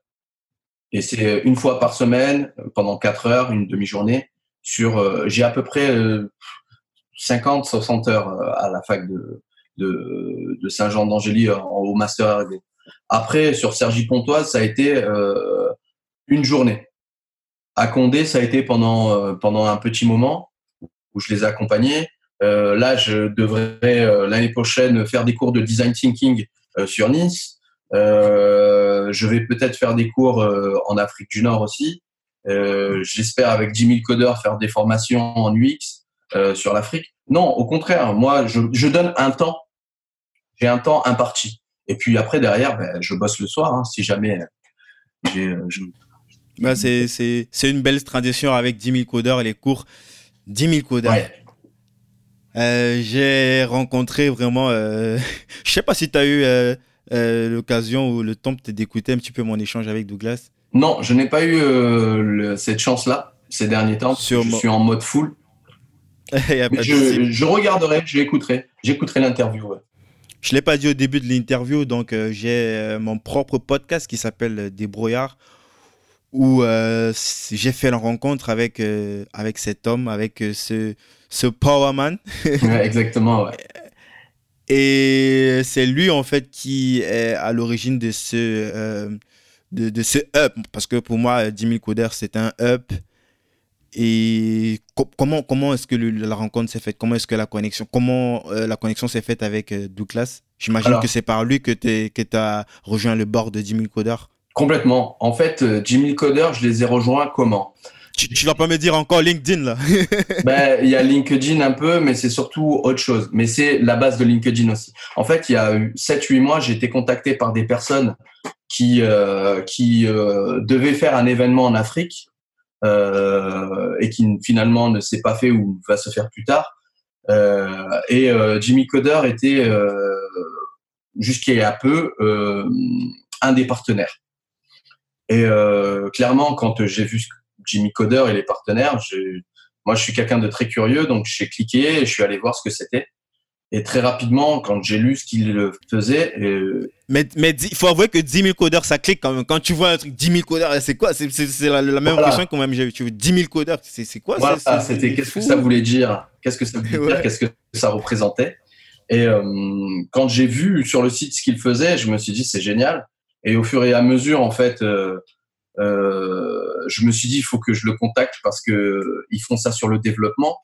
Et c'est une fois par semaine, pendant quatre heures, une demi-journée, sur... Euh, j'ai à peu près 50, 60 heures à la fac de, Saint-Jean d'Angély au master après, sur Sergi Pontoise, ça a été euh, une journée. À Condé, ça a été pendant, euh, pendant un petit moment où je les ai accompagnés. Euh, là, je devrais l'année prochaine faire des cours de design thinking sur Nice. je vais peut-être faire des cours en Afrique du Nord aussi. J'espère avec 10 000 codeurs faire des formations en UX sur l'Afrique. Non, au contraire, moi, je, je donne un temps. J'ai un temps imparti. Et puis après, derrière, ben, je bosse le soir, hein, si jamais j'ai. Euh, bah, c'est une belle tradition avec 10 000 codeurs et les cours 10 000 codeurs. Euh, j'ai rencontré vraiment. Euh, je sais pas si tu as eu euh, l'occasion ou le temps d'écouter un petit peu mon échange avec Douglas. Non, je n'ai pas eu cette chance-là ces derniers temps. je suis en mode full. je, je, regarderai, j'écouterai, j'écouterai l'interview. Je ne l'ai pas dit au début de l'interview, donc euh, j'ai euh, mon propre podcast qui s'appelle euh, Débrouillard, où j'ai fait la rencontre avec, avec cet homme, avec ce, ce Power Man. exactement, ouais. Et c'est lui, en fait, qui est à l'origine de ce, de, de, ce up. Parce que pour moi, 10 000 codeurs, c'est un up et comment, comment est-ce que la rencontre s'est faite? Comment est-ce que la connexion, comment euh, la connexion s'est faite avec euh, Douglas? J'imagine que c'est par lui que tu as rejoint le bord de 10 000 codeurs. Complètement. En fait, 10 euh, 000 codeurs, je les ai rejoints comment? Tu, tu vas pas me dire encore LinkedIn là ben, Il y a LinkedIn un peu, mais c'est surtout autre chose. Mais c'est la base de LinkedIn aussi. En fait, il y a 7-8 mois, j'ai été contacté par des personnes qui, qui devaient faire un événement en Afrique et qui finalement ne s'est pas fait ou va se faire plus tard. Euh, et euh, Jimmy Coder était jusqu'à peu un des partenaires. Et clairement, quand j'ai vu Jimmy Coder et les partenaires, moi je suis quelqu'un de très curieux, donc j'ai cliqué et je suis allé voir ce que c'était. Et très rapidement, quand j'ai lu ce qu'il faisait. Euh... Mais, mais il faut avouer que 10 000 codeurs, ça clique quand même. Quand tu vois un truc 10 000 codeurs, c'est quoi? C'est la, la, même impression quand même j'ai eu. 10 000 codeurs, c'est quoi? Voilà, C'était qu'est-ce que ça voulait dire? Qu'est-ce que ça voulait dire? Qu'est-ce que ça représentait? Et euh, quand j'ai vu sur le site ce qu'il faisait, je me suis dit c'est génial. Et au fur et à mesure, en fait, euh, euh, je me suis dit il faut que je le contacte parce que ils font ça sur le développement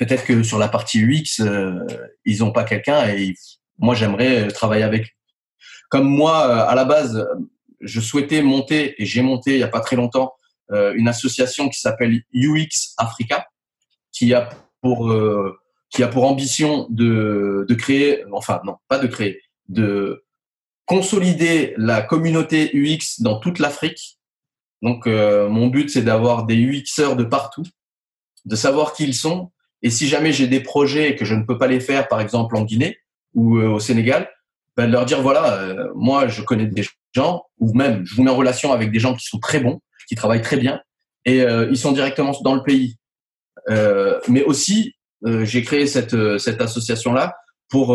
peut-être que sur la partie UX, euh, ils n'ont pas quelqu'un et moi j'aimerais travailler avec Comme moi, euh, à la base, je souhaitais monter et j'ai monté il n'y a pas très longtemps euh, une association qui s'appelle UX Africa, qui a pour qui a pour ambition de, de créer, enfin non, pas de créer, de consolider la communauté UX dans toute l'Afrique. Donc mon but c'est d'avoir des UXeurs de partout, de savoir qui ils sont Et si jamais j'ai des projets et que je ne peux pas les faire, par exemple en Guinée ou euh, au Sénégal, ben, de leur dire voilà, euh, moi je connais des gens, ou même je vous mets en relation avec des gens qui sont très bons, qui travaillent très bien, et euh, ils sont directement dans le pays. mais aussi, j'ai créé cette, cette association-là pour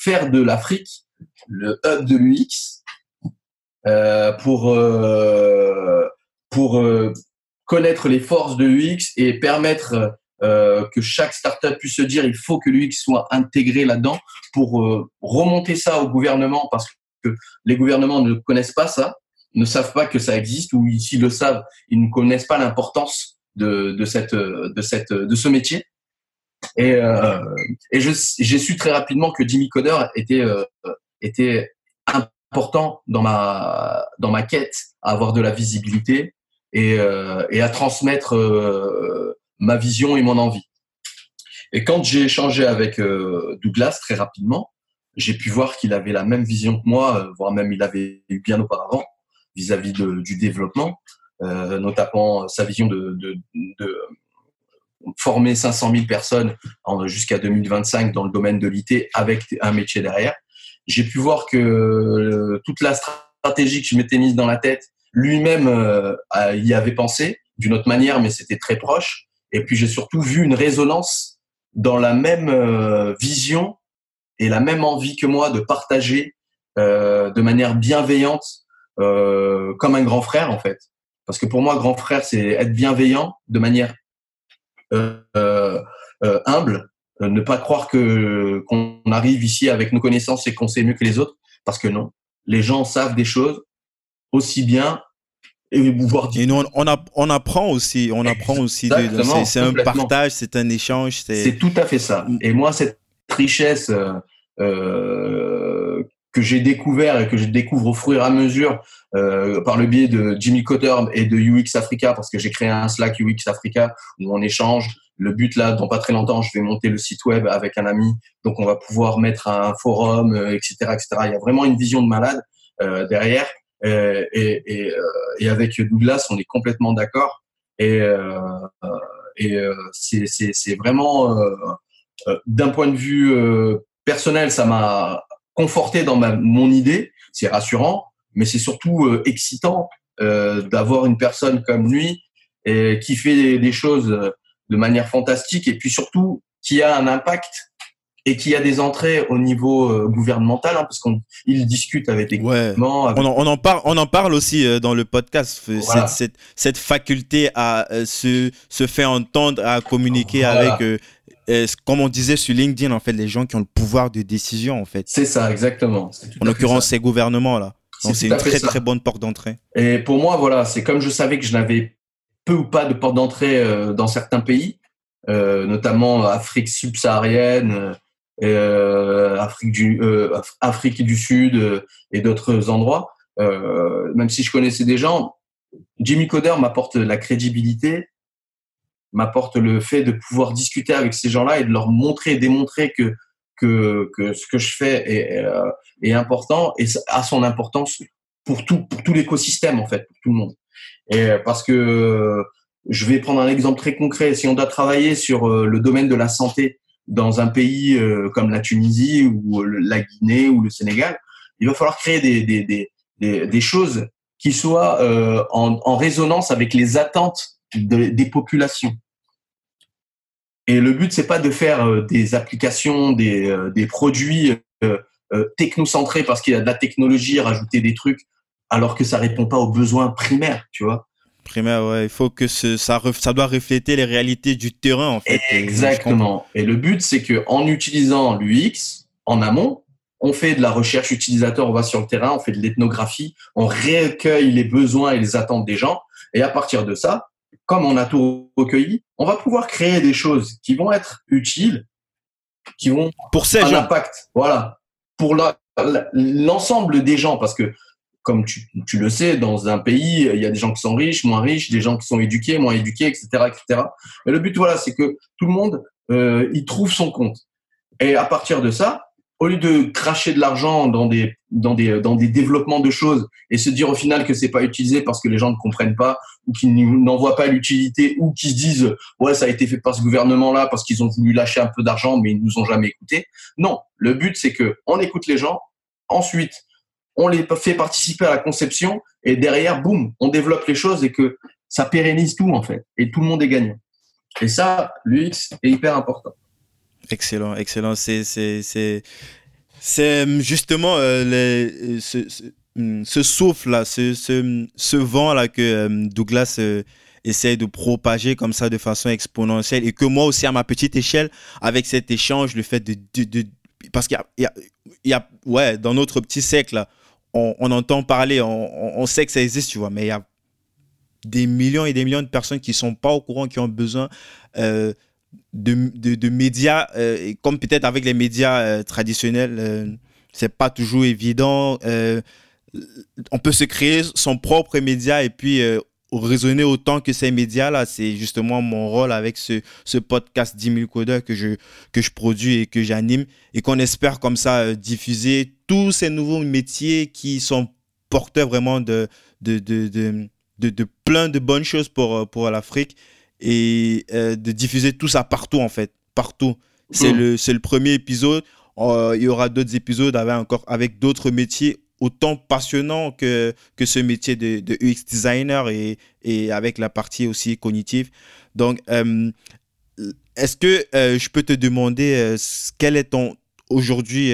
faire de l'Afrique le hub de l'UX, pour, pour connaître les forces de l'UX et permettre euh, que chaque startup puisse se dire il faut que l'UX soit intégré là-dedans pour euh, remonter ça au gouvernement parce que les gouvernements ne connaissent pas ça, ne savent pas que ça existe ou s'ils le savent, ils ne connaissent pas l'importance de, de cette de cette de ce métier. Et, euh, et j'ai su très rapidement que Jimmy Coder était euh, était important dans ma dans ma quête à avoir de la visibilité et, euh, et à transmettre ma vision et mon envie. Et quand j'ai échangé avec euh, Douglas très rapidement, j'ai pu voir qu'il avait la même vision que moi, euh, voire même il avait eu bien auparavant vis-à-vis du développement, euh, notamment sa vision de, former 500 000 personnes jusqu'à 2025 dans le domaine de l'IT avec un métier derrière. J'ai pu voir que toute la stratégie que je m'étais mise dans la tête, lui-même y avait pensé d'une autre manière, mais c'était très proche. Et puis j'ai surtout vu une résonance dans la même euh, vision et la même envie que moi de partager euh, de manière bienveillante, euh, comme un grand frère en fait. Parce que pour moi, grand frère, c'est être bienveillant de manière humble, ne pas croire que qu'on arrive ici avec nos connaissances et qu'on sait mieux que les autres, parce que non. Les gens savent des choses aussi bien et nous, on, on, apprend aussi, on apprend aussi. C'est un partage, c'est un échange. C'est tout à fait ça. Et moi, cette richesse euh, euh, que j'ai découvert et que je découvre au fur et à mesure euh, par le biais de Jimmy Cotter et de UX Africa, parce que j'ai créé un Slack UX Africa où on échange. Le but là, dans pas très longtemps, je vais monter le site web avec un ami, donc on va pouvoir mettre un forum, etc., etc. Il y a vraiment une vision de malade euh, derrière. Euh, euh, et, avec Douglas, on est complètement d'accord. Et, euh, c'est vraiment, d'un point de vue personnel, ça m'a conforté dans ma, mon idée. C'est rassurant, mais c'est surtout excitant d'avoir une personne comme lui qui fait des choses de manière fantastique et puis surtout qui a un impact et qui a des entrées au niveau euh, gouvernemental, hein, parce qu'on il discute avec des gouvernements. On, en, on, en, parle, on en parle aussi euh, dans le podcast. Cette, cette, cette, faculté à euh, se, se faire entendre, à communiquer avec, comme on disait sur LinkedIn, en fait, les gens qui ont le pouvoir de décision, en fait. C'est ça, exactement. En l'occurrence, ces gouvernements-là. c'est une très très bonne porte d'entrée. Et pour moi, voilà, c'est comme je savais que je n'avais peu ou pas de porte d'entrée dans certains pays, notamment Afrique subsaharienne Afrique du euh, Afrique du Sud euh, et d'autres endroits. même si je connaissais des gens, Jimmy Coder m'apporte la crédibilité, m'apporte le fait de pouvoir discuter avec ces gens-là et de leur montrer, démontrer que que, que ce que je fais est, est important et a son importance pour tout pour tout l'écosystème en fait, pour tout le monde. Et parce que je vais prendre un exemple très concret. Si on doit travailler sur le domaine de la santé dans un pays euh, comme la Tunisie ou la Guinée ou le Sénégal, il va falloir créer des, des, des, des, choses qui soient euh, en, en, résonance avec les attentes des populations. Et le but, c'est pas de faire euh, des applications, des, des produits technocentrés parce qu'il y a de la technologie, rajouter des trucs, alors que ça répond pas aux besoins primaires, tu vois primaire, ouais. Il faut que ça, ça doit refléter les réalités du terrain, en fait. Exactement. Et le but, c'est que en utilisant l'UX en amont, on fait de la recherche utilisateur, on va sur le terrain, on fait de l'ethnographie, on recueille les besoins et les attentes des gens. Et à partir de ça, comme on a tout recueilli, on va pouvoir créer des choses qui vont être utiles, qui vont pour un impact. Voilà. Pour l'ensemble des gens, parce que comme tu, le sais, dans un pays, il y a des gens qui sont riches, moins riches, des gens qui sont éduqués, moins éduqués, etc., etc. Mais le but, voilà, c'est que tout le monde, euh, il trouve son compte. Et à partir de ça, au lieu de cracher de l'argent dans des, dans, des, dans des développements de choses et se dire au final que c'est pas utilisé parce que les gens ne comprennent pas ou qu'ils n'en voient pas l'utilité ou qu'ils se disent ouais ça a été fait par ce gouvernement là parce qu'ils ont voulu lâcher un peu d'argent mais ils nous ont jamais écouté. Non, le but c'est que on écoute les gens, ensuite on les fait participer à la conception et derrière boum on développe les choses et que ça pérennise tout en fait et tout le monde est gagnant. Et ça l'UX est hyper important. Excellent, excellent. C'est, c'est, euh, justement euh, les, ce, hmm, ce, souffle-là, ce, ce, ce, vent-là que euh, Douglas essaie de propager comme ça de façon exponentielle et que moi aussi à ma petite échelle, avec cet échange, le fait de... de, parce qu'il y y a, ouais, dans notre petit siècle, on, entend parler, on, sait que ça existe, tu vois, mais il y a des millions et des millions de personnes qui sont pas au courant, qui ont besoin euh, de, de, médias, euh, comme peut-être avec les médias euh, traditionnels, euh, c'est pas toujours évident. on peut se créer son propre média et puis raisonner autant que ces médias-là. C'est justement mon rôle avec ce, ce podcast 10 000 codeurs que je, que je produis et que j'anime et qu'on espère comme ça diffuser tous ces nouveaux métiers qui sont porteurs vraiment de, de, de, de, de, de plein de bonnes choses pour, pour l'Afrique et euh, de diffuser tout ça partout en fait, partout. C'est mm. le le premier épisode. Euh, il y aura d'autres épisodes avec encore avec d'autres métiers autant passionnants que ce métier de, UX designer et avec la partie aussi cognitive. Donc euh, est-ce que je peux te demander quel est ton aujourd'hui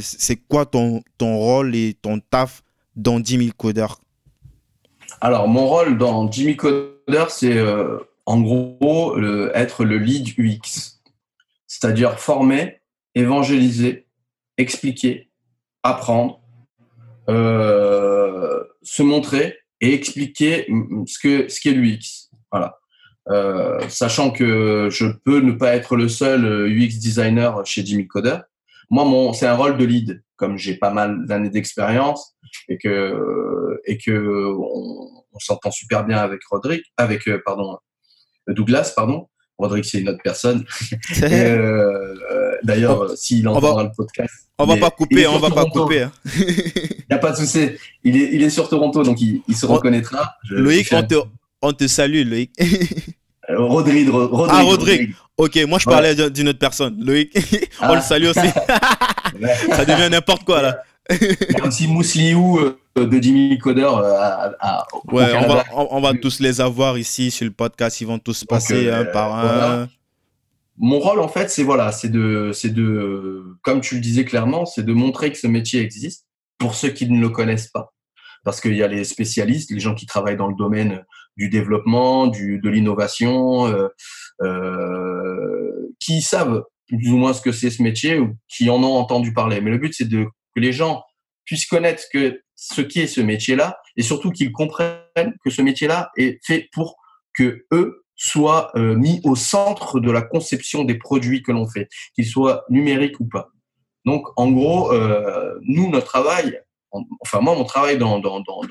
c'est quoi ton ton rôle et ton taf dans 10 000 codeurs? Alors, mon rôle dans Jimmy Coder, c'est euh, en gros être le lead UX, c'est-à-dire former, évangéliser, expliquer, apprendre, euh, se montrer et expliquer ce que ce qu'est l'UX. Voilà. Euh, sachant que je peux ne pas être le seul UX designer chez Jimmy Coder. Moi, mon, c'est un rôle de lead, comme j'ai pas mal d'années d'expérience et que et que on, s'entend super bien avec Rodrigue, avec euh, pardon Douglas, pardon. Rodrigue, c'est une autre personne. Euh, d'ailleurs, s'il entendra le podcast. On va pas couper, on va pas couper. Hein. il n'y a pas de souci. Il est, il est sur Toronto, donc il, se reconnaîtra. Loïc, on te, on te salue, Loïc. Euh, Rodrigue, Rodrigue, Ah, Rodrigue. Ok, moi je parlais d'une autre personne. Loïc, on le ah. salue aussi. Ça devient n'importe quoi là. un petit Mousliou euh, de Jimmy Coder euh, à, ouais, on va, on, va, tous les avoir ici sur le podcast. Ils vont tous passer un par un. Mon rôle, en fait, c'est voilà, c'est de, c'est de, comme tu le disais clairement, c'est de montrer que ce métier existe pour ceux qui ne le connaissent pas. Parce qu'il y a les spécialistes, les gens qui travaillent dans le domaine du développement, du, de l'innovation, euh, euh, qui savent plus ou moins ce que c'est ce métier ou qui en ont entendu parler. Mais le but, c'est de que les gens puissent connaître ce qui est ce métier-là et surtout qu'ils comprennent que ce métier-là est fait pour que eux soient euh, mis au centre de la conception des produits que l'on fait, qu'ils soient numériques ou pas. Donc, en gros, euh, nous, notre travail, enfin moi, mon travail dans, dans, dans,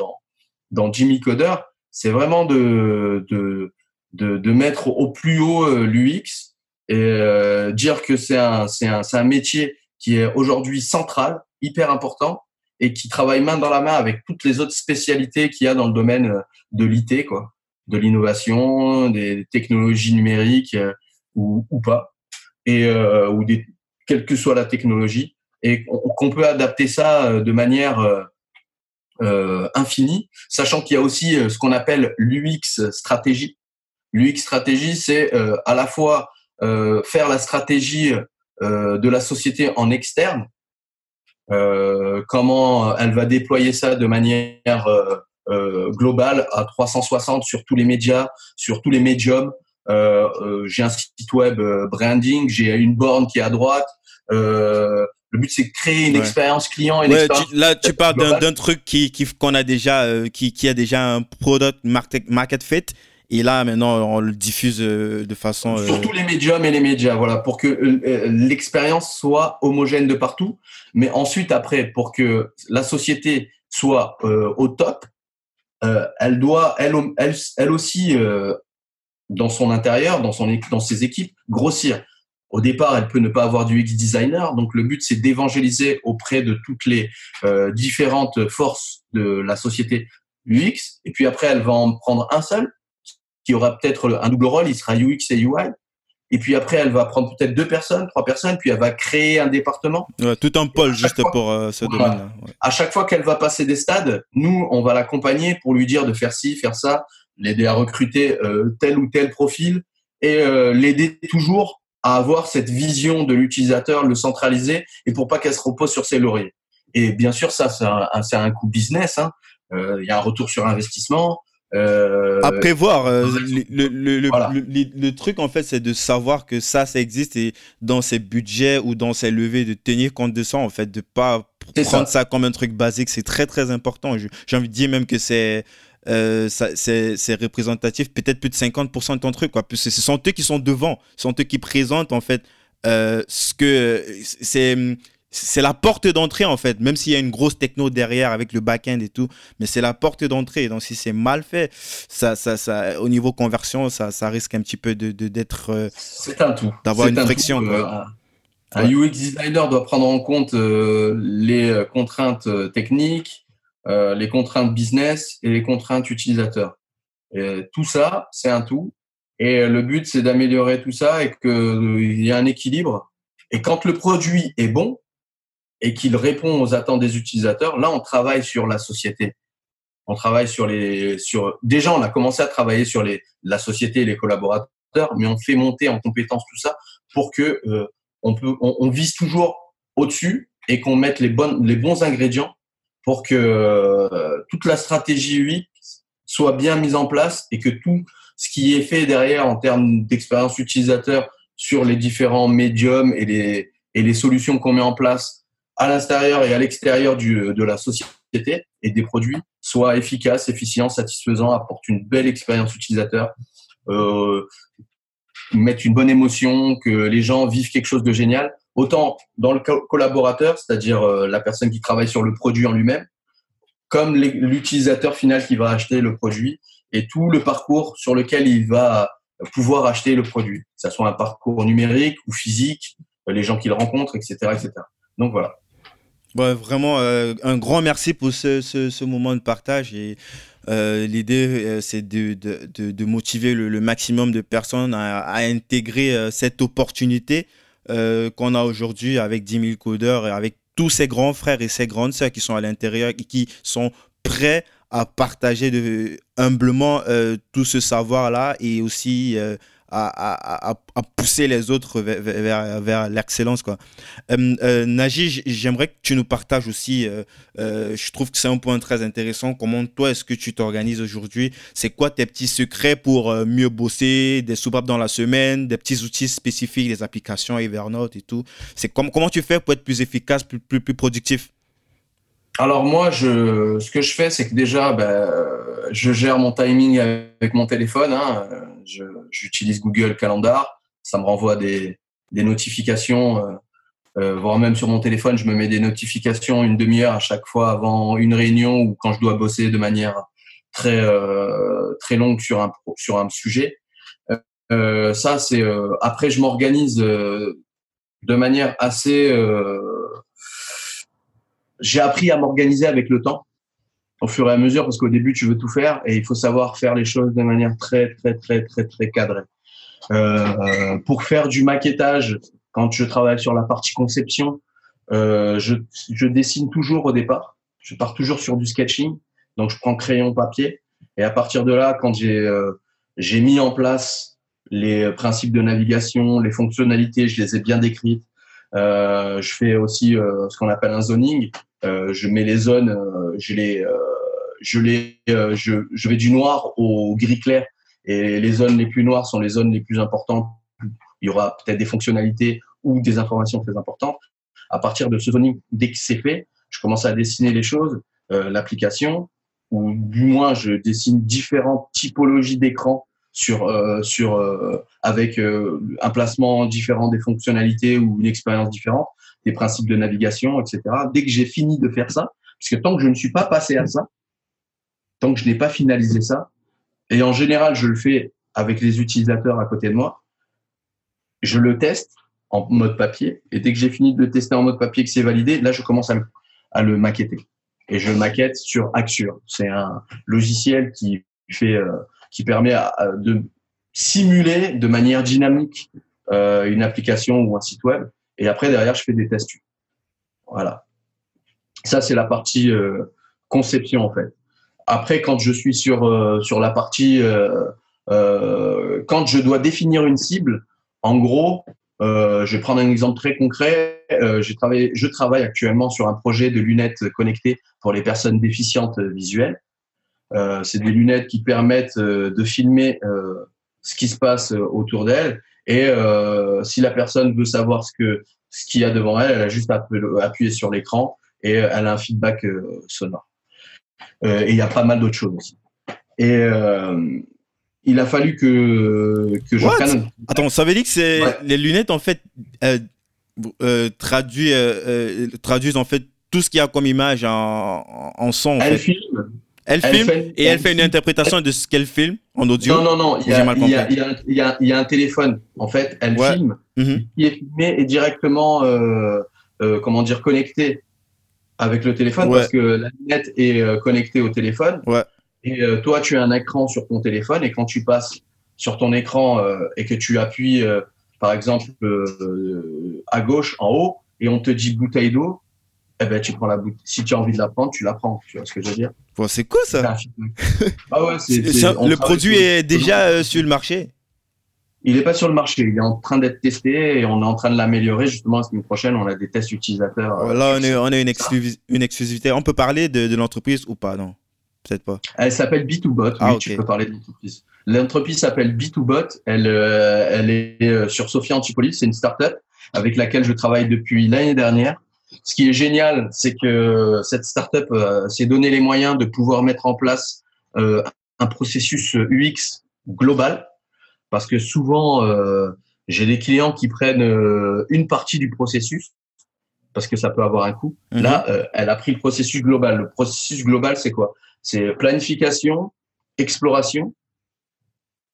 dans, Jimmy Coder, c'est vraiment de, de, de, mettre au plus haut euh, l'UX et dire que c'est un, un, un métier qui est aujourd'hui central, hyper important, et qui travaille main dans la main avec toutes les autres spécialités qu'il y a dans le domaine euh, de l'IT, quoi, de l'innovation, des technologies numériques euh, ou, pas, et euh, ou des, quelle que soit la technologie, et qu'on peut adapter ça de manière infinie, sachant qu'il y a aussi ce qu'on appelle l'UX stratégie. L'UX stratégie, c'est à la fois faire la stratégie de la société en externe, comment elle va déployer ça de manière euh, euh, globale à 360 sur tous les médias, sur tous les médiums. j'ai un site web branding, j'ai une borne qui est à droite. le but c'est de créer une expérience client. Une expérience là, tu parles d'un truc qui qu'on a déjà, qui, qui a déjà un product market, market fit et là, maintenant, on le diffuse euh, de façon. Euh, tous les médiums et les médias, voilà, pour que euh, l'expérience soit homogène de partout. Mais ensuite, après, pour que la société soit au top, elle doit, elle, elle, elle aussi, dans son intérieur, dans, son, dans ses équipes, grossir. au départ, elle peut ne pas avoir du UX designer. Donc, le but, c'est d'évangéliser auprès de toutes les euh, différentes forces de la société UX. Et puis après, elle va en prendre un seul, qui aura peut-être un double rôle. Il sera UX et UI. Et puis après, elle va prendre peut-être deux personnes, trois personnes, puis elle va créer un département. tout un pôle juste pour euh, ce domaine-là. À chaque fois qu'elle va passer des stades, nous, on va l'accompagner pour lui dire de faire ci, faire ça, l'aider à recruter euh, tel ou tel profil et l'aider toujours à avoir cette vision de l'utilisateur, le centraliser, et pour pas qu'elle se repose sur ses lauriers. Et bien sûr, ça, c'est un, un, coût business. Hein. Euh, il y a un retour sur investissement. Euh, à prévoir. Euh, le, le, le, le, truc, en fait, c'est de savoir que ça, ça existe et dans ses budgets ou dans ses levées, de tenir compte de ça, en fait, de pas prendre ça. ça. comme un truc basique. C'est très, très important. J'ai envie de dire même que c'est euh, c'est représentatif, peut-être plus de 50% de ton truc, quoi. Ce sont eux qui sont devant, ce sont eux qui présentent, en fait, euh, ce que c'est. C'est la porte d'entrée en fait, même s'il y a une grosse techno derrière avec le back-end et tout, mais c'est la porte d'entrée. Donc si c'est mal fait, ça, ça, ça, au niveau conversion, ça, ça risque un petit peu de d'être. Euh, c'est un tout. D'avoir une friction. un UX designer doit prendre en compte les contraintes techniques, euh, les contraintes business et les contraintes utilisateurs. Et tout ça, c'est un tout. Et le but, c'est d'améliorer tout ça et qu'il y ait un équilibre. Et quand le produit est bon et qu'il répond aux attentes des utilisateurs, là, on travaille sur la société. On travaille sur les, sur, déjà, on a commencé à travailler sur les, la société et les collaborateurs, mais on fait monter en compétence tout ça pour que euh, on peut, on, on vise toujours au-dessus et qu'on mette les bonnes, les bons ingrédients pour que euh, toute la stratégie UX soit bien mise en place et que tout ce qui est fait derrière en termes d'expérience utilisateur sur les différents médiums et les, et les solutions qu'on met en place à l'intérieur et à l'extérieur de la société et des produits soit efficace, efficient, satisfaisant, apporte une belle expérience utilisateur, euh, une bonne émotion, que les gens vivent quelque chose de génial autant dans le collaborateur, c'est-à-dire euh, la personne qui travaille sur le produit en lui-même, comme l'utilisateur final qui va acheter le produit et tout le parcours sur lequel il va pouvoir acheter le produit, que ce soit un parcours numérique ou physique, euh, les gens qu'il rencontre, etc., etc. Donc voilà. Vraiment, euh, un grand merci pour ce, moment de partage. Et l'idée, c'est de, de, motiver le, maximum de personnes à, intégrer cette opportunité euh, qu'on a aujourd'hui avec 10 000 codeurs et avec tous ces grands frères et ces grandes sœurs qui sont à l'intérieur et qui sont prêts à partager de, humblement euh, tout ce savoir-là et aussi à, pousser les autres vers, l'excellence. Quoi. Euh, euh Naji, j'aimerais que tu nous partages aussi, euh, je trouve que c'est un point très intéressant, comment toi est-ce que tu t'organises aujourd'hui? C'est quoi tes petits secrets pour mieux bosser, des soupapes dans la semaine, des petits outils spécifiques, des applications Evernote et tout? C'est comment tu fais pour être plus efficace, plus, plus, plus productif? Alors moi, je, ce que je fais, c'est que déjà, ben, je gère mon timing avec mon téléphone. Hein. J'utilise Google Calendar. Ça me renvoie des, des notifications, euh, euh, voire même sur mon téléphone, je me mets des notifications une demi-heure à chaque fois avant une réunion ou quand je dois bosser de manière très euh, très longue sur un sur un sujet. Ça, c'est après je m'organise de manière assez j'ai appris à m'organiser avec le temps au fur et à mesure parce qu'au début tu veux tout faire et il faut savoir faire les choses de manière très très très très très cadrée. Euh, pour faire du maquettage, quand je travaille sur la partie conception, euh, je, je, dessine toujours au départ. Je pars toujours sur du sketching, donc je prends crayon papier et à partir de là, quand j'ai euh, j'ai mis en place les principes de navigation, les fonctionnalités, je les ai bien décrites. Euh, je fais aussi euh, ce qu'on appelle un zoning. Euh, je mets les zones, euh, je les, euh, je les, je, vais du noir au gris clair. Et les zones les plus noires sont les zones les plus importantes. Il y aura peut-être des fonctionnalités ou des informations très importantes. À partir de ce zoning, dès que c'est fait, je commence à dessiner les choses, l'application, ou du moins je dessine différentes typologies d'écran sur sur avec un placement différent des fonctionnalités ou une expérience différente des principes de navigation, etc. Dès que j'ai fini de faire ça, parce que tant que je ne suis pas passé à ça, tant que je n'ai pas finalisé ça, et en général, je le fais avec les utilisateurs à côté de moi, je le teste en mode papier. Et dès que j'ai fini de le tester en mode papier, que c'est validé, là, je commence à, le maqueter. Et je maquette sur Axure. C'est un logiciel qui fait, euh, qui permet de simuler de manière dynamique euh, une application ou un site web. Et après, derrière, je fais des tests. Voilà. Ça, c'est la partie euh, conception, en fait. Après, quand je suis sur, sur la partie, quand je dois définir une cible, en gros, euh, je vais prendre un exemple très concret. Euh, je travaille actuellement sur un projet de lunettes connectées pour les personnes déficientes visuelles. Euh, c'est des lunettes qui permettent euh, de filmer euh, ce qui se passe autour d'elle. Et si la personne veut savoir ce que ce qu'il y a devant elle, elle a juste à appuyer sur l'écran et elle a un feedback sonore. et il y a pas mal d'autres choses aussi. Et il a fallu que, que je prenne. Attends, ça veut dire que c'est les lunettes en fait euh, euh, traduisent, euh, traduisent en fait tout ce qu'il y a comme image en, en son. elle filme. Elle, filme et elle, fait une interprétation de ce qu'elle filme en audio. Non, non, non. Il y, a, y y y, un téléphone. En fait, elle filme. Mhm. Qui est filmé et directement, comment dire, connecté avec le téléphone parce que la lunette est connectée au téléphone. Ouais. Et euh, toi, tu as un écran sur ton téléphone et quand tu passes sur ton écran euh, et que tu appuies, euh, par exemple, à gauche, en haut, et on te dit bouteille d'eau, eh ben, tu prends la bouteille. Si tu as envie de la prendre, tu la prends. Tu vois ce que je veux dire? C'est quoi ça ah ouais, Le produit est déjà sur le marché? Il n'est pas sur le marché, il est en train d'être testé et on est en train de l'améliorer. Justement, la semaine prochaine, on a des tests utilisateurs. Là, on, est, on a une, une exclusivité. On peut parler de, de l'entreprise ou pas, non? Pas. Elle s'appelle B2Bot. Ah, oui, tu peux parler de l'entreprise. L'entreprise s'appelle B2Bot. Elle, euh, elle est euh, sur Sophia Antipolis. C'est une startup avec laquelle je travaille depuis l'année dernière. Ce qui est génial, c'est que cette startup euh, s'est donné les moyens de pouvoir mettre en place un processus UX global. Parce que souvent, j'ai des clients qui prennent une partie du processus parce que ça peut avoir un coût. Mhm. Là, elle a pris le processus global. Le processus global, c'est quoi? C'est planification, exploration,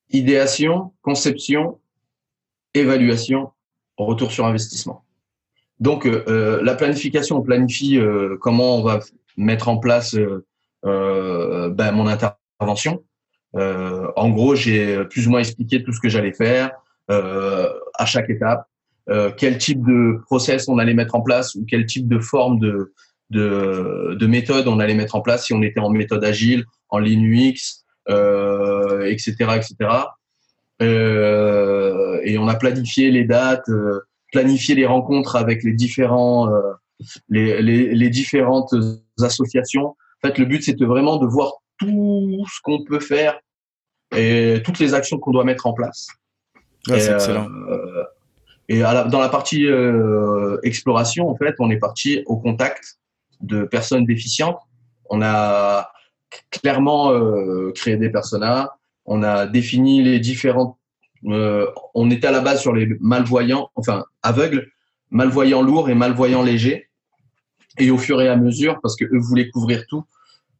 idéation, conception, évaluation, retour sur investissement. Donc, euh, euh, la planification, on planifie euh, comment on va mettre en place ben, mon intervention. en gros, j'ai plus ou moins expliqué tout ce que j'allais faire à chaque étape, quel type de process on allait mettre en place ou quel type de forme de, de, de méthodes on allait mettre en place si on était en méthode agile, en Linux, euh, etc., etc. Euh, et on a planifié les dates, euh, planifié les rencontres avec les différents, euh, les, les, les, différentes associations. En fait, le but c'était vraiment de voir tout ce qu'on peut faire et toutes les actions qu'on doit mettre en place. Ouais, c'est excellent. Et dans la partie euh, exploration, en fait, on est parti au contact de personnes déficientes. On a clairement euh, créé des personas. On a défini les différentes. Euh, on était à la base sur les malvoyants, enfin aveugles, malvoyants lourds et malvoyants légers. Et au fur et à mesure, parce que eux voulaient couvrir tout,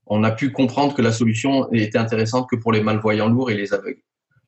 on a pu comprendre que la solution était intéressante que pour les malvoyants lourds et les aveugles.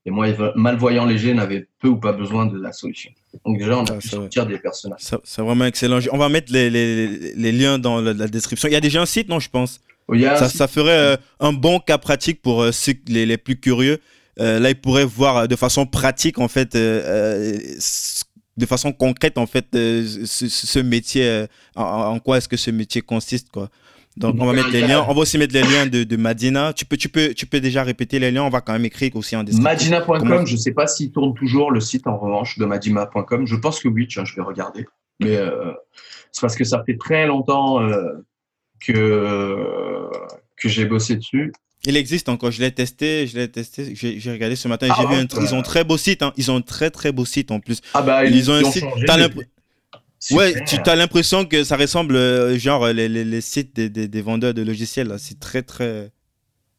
Et moi, malvoyants légers n'avaient peu ou pas besoin de la solution. Donc déjà, on a ah, pu sortir des personnages. C'est vraiment excellent. On va mettre les, les, les liens dans la, description. Il y a déjà un site, non, je pense? Ça, ça, ferait euh, un bon cas pratique pour euh, ceux les, les, plus curieux. Euh, là, ils pourraient voir de façon pratique, en fait, de façon concrète, en fait, ce, ce, métier, en, en, quoi est-ce que ce métier consiste, quoi. Donc, on va mettre les liens. On va aussi mettre les liens de, de Madina. Tu peux, tu, peux, tu peux déjà répéter les liens. On va quand même écrire aussi en description. Madina.com, je ne sais pas s'il tourne toujours le site en revanche de Madina.com. Je pense que oui, tiens, je vais regarder. Mais euh, c'est parce que ça fait très longtemps euh, que, que j'ai bossé dessus. Il existe encore, je l'ai testé, je l'ai testé, j'ai regardé ce matin, ah j'ai vu un, ils ont très beau site, hein. ils ont un très très beau site en plus. Ah bah ils, ont un site, Ouais, tu as l'impression que ça ressemble, euh, genre, les, les, les sites des, des, des, vendeurs de logiciels. C'est très, très.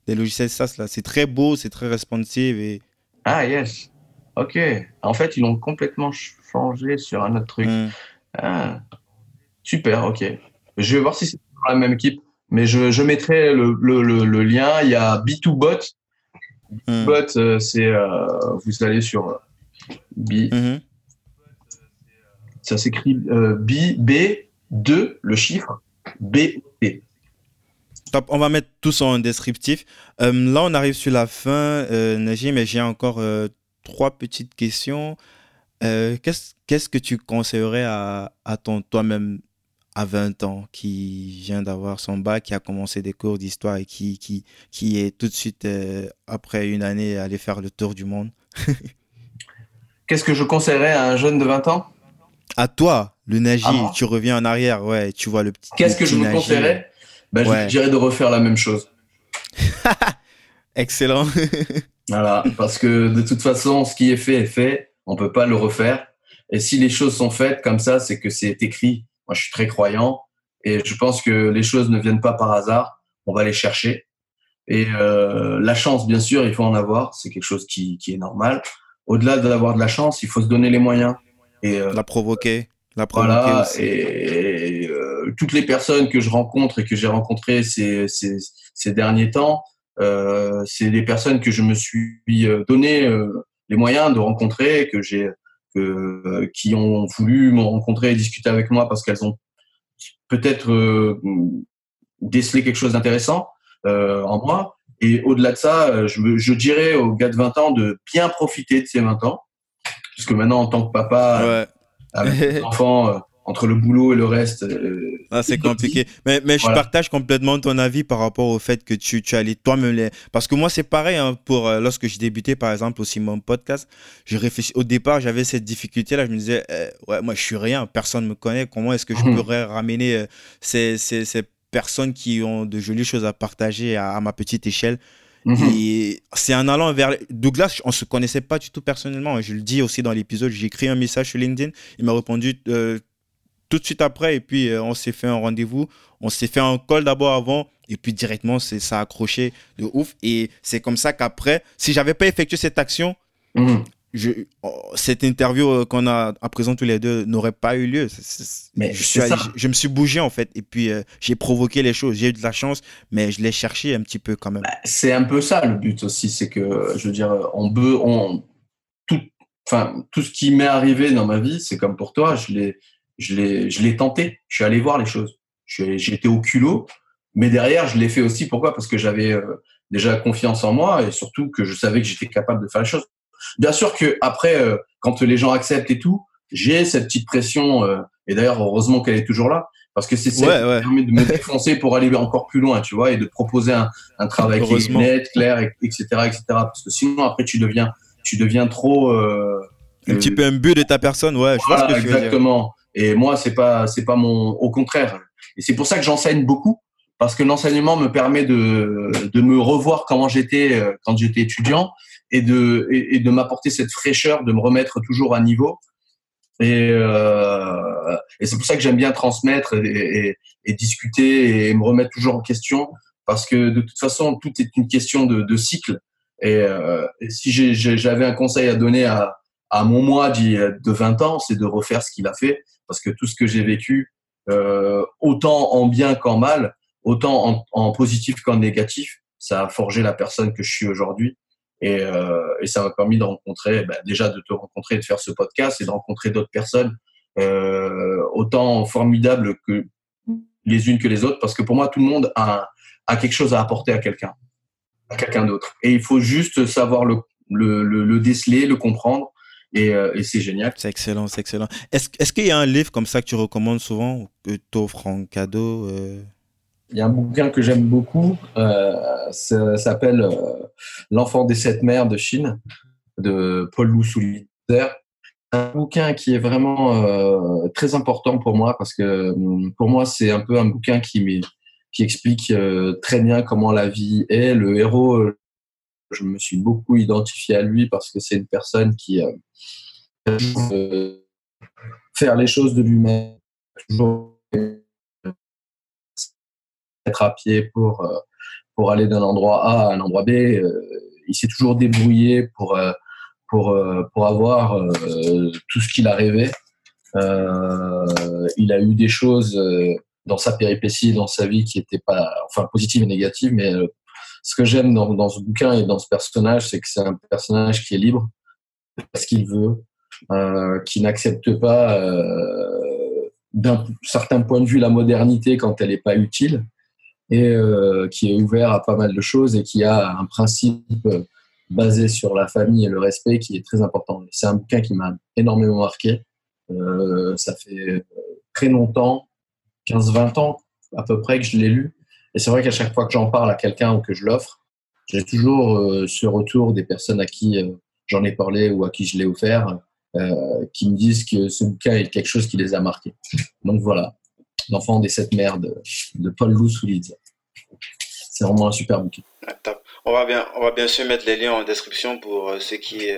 Des logiciels SaaS, là. C'est très beau, c'est très responsive. Et... Ah, yes. Ok. En fait, ils l'ont complètement changé sur un autre truc. Hmm. Ah. Super, ok. Je vais voir si c'est la même équipe. Mais je, je mettrai le, le, le, lien. Il y a B2Bot. Hmm. B2Bot, euh, c'est. Euh, vous allez sur B. Hmm. Ça s'écrit B, B, 2, le chiffre, B, T. Top, on va mettre tout ça en descriptif. là, on arrive sur la fin, Najim, mais j'ai encore trois petites questions. Qu'est-ce que tu conseillerais à, à ton toi-même? À 20 ans, qui vient d'avoir son bac, qui a commencé des cours d'histoire et qui, qui, qui est tout de suite, euh, après une année, allé faire le tour du monde Qu'est-ce que je conseillerais à un jeune de 20 ans? À toi, le Nagy, ah tu reviens en arrière, ouais, tu vois le petit. Qu'est-ce que je me conseillerais? Ben, Je dirais de refaire la même chose. Excellent. voilà, parce que de toute façon, ce qui est fait est fait, on ne peut pas le refaire. Et si les choses sont faites comme ça, c'est que c'est écrit moi, je suis très croyant et je pense que les choses ne viennent pas par hasard. On va les chercher. Et euh, la chance, bien sûr, il faut en avoir. C'est quelque chose qui, qui est normal. Au-delà d'avoir de la chance, il faut se donner les moyens. Et euh, la provoquer. La provoquer voilà, aussi. Et, euh, toutes les personnes que je rencontre et que j'ai rencontrées ces, ces, ces, derniers temps, euh, c'est des personnes que je me suis donné les moyens de rencontrer, que j'ai euh, qui ont voulu me rencontrer et discuter avec moi parce qu'elles ont peut-être euh, décelé quelque chose d'intéressant euh, en moi. Et au-delà de ça, je, je, dirais aux gars de 20 ans de bien profiter de ces 20 ans. Parce que maintenant, en tant que papa, avec enfant, entre le boulot et le reste. Euh, ah, c'est compliqué. Mais, mais je partage complètement ton avis par rapport au fait que tu, tu allais toi-même les. Parce que moi, c'est pareil. Hein, pour euh, lorsque j'ai débuté, par exemple, aussi mon podcast, je réfléchis. Au départ, j'avais cette difficulté-là. Je me disais, eh, ouais, moi, je suis rien. Personne ne me connaît. Comment est-ce que je mhm. pourrais ramener euh, ces, ces, ces, personnes qui ont de jolies choses à partager à, ma petite échelle? Mhm. Et c'est en allant vers Douglas, on se connaissait pas du tout personnellement. Je le dis aussi dans l'épisode. J'ai écrit un message sur LinkedIn. Il m'a répondu tout de suite après, et puis euh, on s'est fait un rendez-vous. On s'est fait un call d'abord avant, et puis directement, c'est ça a accroché de ouf. Et c'est comme ça qu'après, si j'avais pas effectué cette action, mhm. je, oh, cette interview euh, qu'on a à présent tous les deux n'aurait pas eu lieu. mais je, suis je, me suis bougé en fait, et puis euh, j'ai provoqué les choses. J'ai eu de la chance, mais je l'ai cherché un petit peu quand même. Bah, c'est un peu ça le but aussi, c'est que je veux dire, on peut, on, tout, enfin, tout ce qui m'est arrivé dans ma vie, c'est comme pour toi, je l'ai je l'ai, je l'ai tenté. Je suis allé voir les choses. J'ai été au culot, mais derrière, je l'ai fait aussi. Pourquoi? Parce que j'avais euh, déjà confiance en moi et surtout que je savais que j'étais capable de faire les choses. Bien sûr que après, euh, quand les gens acceptent et tout, j'ai cette petite pression. Euh, et d'ailleurs, heureusement qu'elle est toujours là, parce que c'est ça qui permet de me défoncer pour aller encore plus loin, tu vois, et de proposer un, un travail qui est net, clair, etc., etc. Parce que sinon, après, tu deviens, tu deviens trop. un petit peu un but de ta personne, ouais. Je vois ce que exactement. Et moi, c'est pas, c'est pas mon, au contraire. Et c'est pour ça que j'enseigne beaucoup, parce que l'enseignement me permet de, de me revoir comment j'étais euh, quand j'étais étudiant et de, et, de m'apporter cette fraîcheur, de me remettre toujours à niveau. Et, euh, et c'est pour ça que j'aime bien transmettre et, discuter et me remettre toujours en question, parce que de toute façon, tout est une question de, cycle. Et, euh, si j'avais un conseil à donner à, à mon moi de 20 ans, c'est de refaire ce qu'il a fait parce que tout ce que j'ai vécu, euh, autant en bien qu'en mal, autant en, positif qu'en négatif, ça a forgé la personne que je suis aujourd'hui. Et, euh, ça m'a permis de rencontrer, ben, déjà de te rencontrer, de faire ce podcast et de rencontrer d'autres personnes euh, autant formidables que les unes que les autres, parce que pour moi, tout le monde a, quelque chose à apporter à quelqu'un, à quelqu'un d'autre. Et il faut juste savoir le déceler, le comprendre euh, et, c'est génial. C'est excellent, c'est excellent. Est-ce est qu'il y a un livre comme ça que tu recommandes souvent, que tu offres en cadeau euh? Il y a un bouquin que j'aime beaucoup, euh, ça s'appelle L'enfant des sept mers de Chine, de Paul Lou Un bouquin qui est vraiment très important pour moi parce que pour moi, c'est un peu un bouquin qui, qui explique très bien comment la vie est. Le héros, je me suis beaucoup identifié à lui parce que c'est une personne qui euh, faire les choses de lui-même, toujours être à pied pour, euh, pour aller d'un endroit A à un endroit B. Euh, il s'est toujours débrouillé pour, pour, pour avoir tout ce qu'il a rêvé. il a eu des choses dans sa péripétie, dans sa vie qui n'étaient pas, enfin, positives et négatives, mais ce que j'aime dans, ce bouquin et dans ce personnage, c'est que c'est un personnage qui est libre, ce qu'il veut, qui n'accepte pas d'un certain point de vue la modernité quand elle n'est pas utile et qui est ouvert à pas mal de choses et qui a un principe basé sur la famille et le respect qui est très important. C'est un bouquin qui m'a énormément marqué. ça fait très longtemps, 15-20 ans à peu près que je l'ai lu. Et c'est vrai qu'à chaque fois que j'en parle à quelqu'un ou que je l'offre, j'ai toujours euh, ce retour des personnes à qui euh, j'en ai parlé ou à qui je l'ai offert, euh, qui me disent que ce bouquin est quelque chose qui les a marqués. Donc voilà, L'enfant des sept mères de, Paul Lou Soulidze. C'est vraiment un super bouquin. On va bien, on va bien sûr mettre les liens en description pour ceux qui,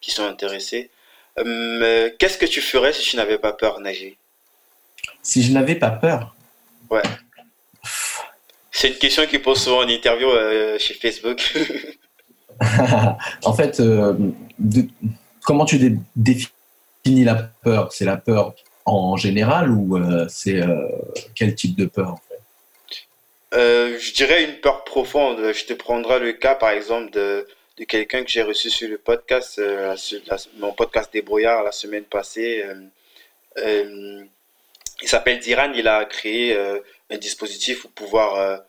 qui sont intéressés. Qu'est-ce que tu ferais si tu n'avais pas peur, Naji Si je n'avais pas peur? Ouais. C'est une question qui pose souvent en interview euh, chez Facebook. en fait, euh, comment tu définis la peur? C'est la peur en général ou euh, c'est quel type de peur en fait? Je dirais une peur profonde. Je te prendrai le cas par exemple de, de quelqu'un que j'ai reçu sur le podcast, mon podcast Débrouillard la semaine passée. il s'appelle Diran, il a créé un dispositif pour pouvoir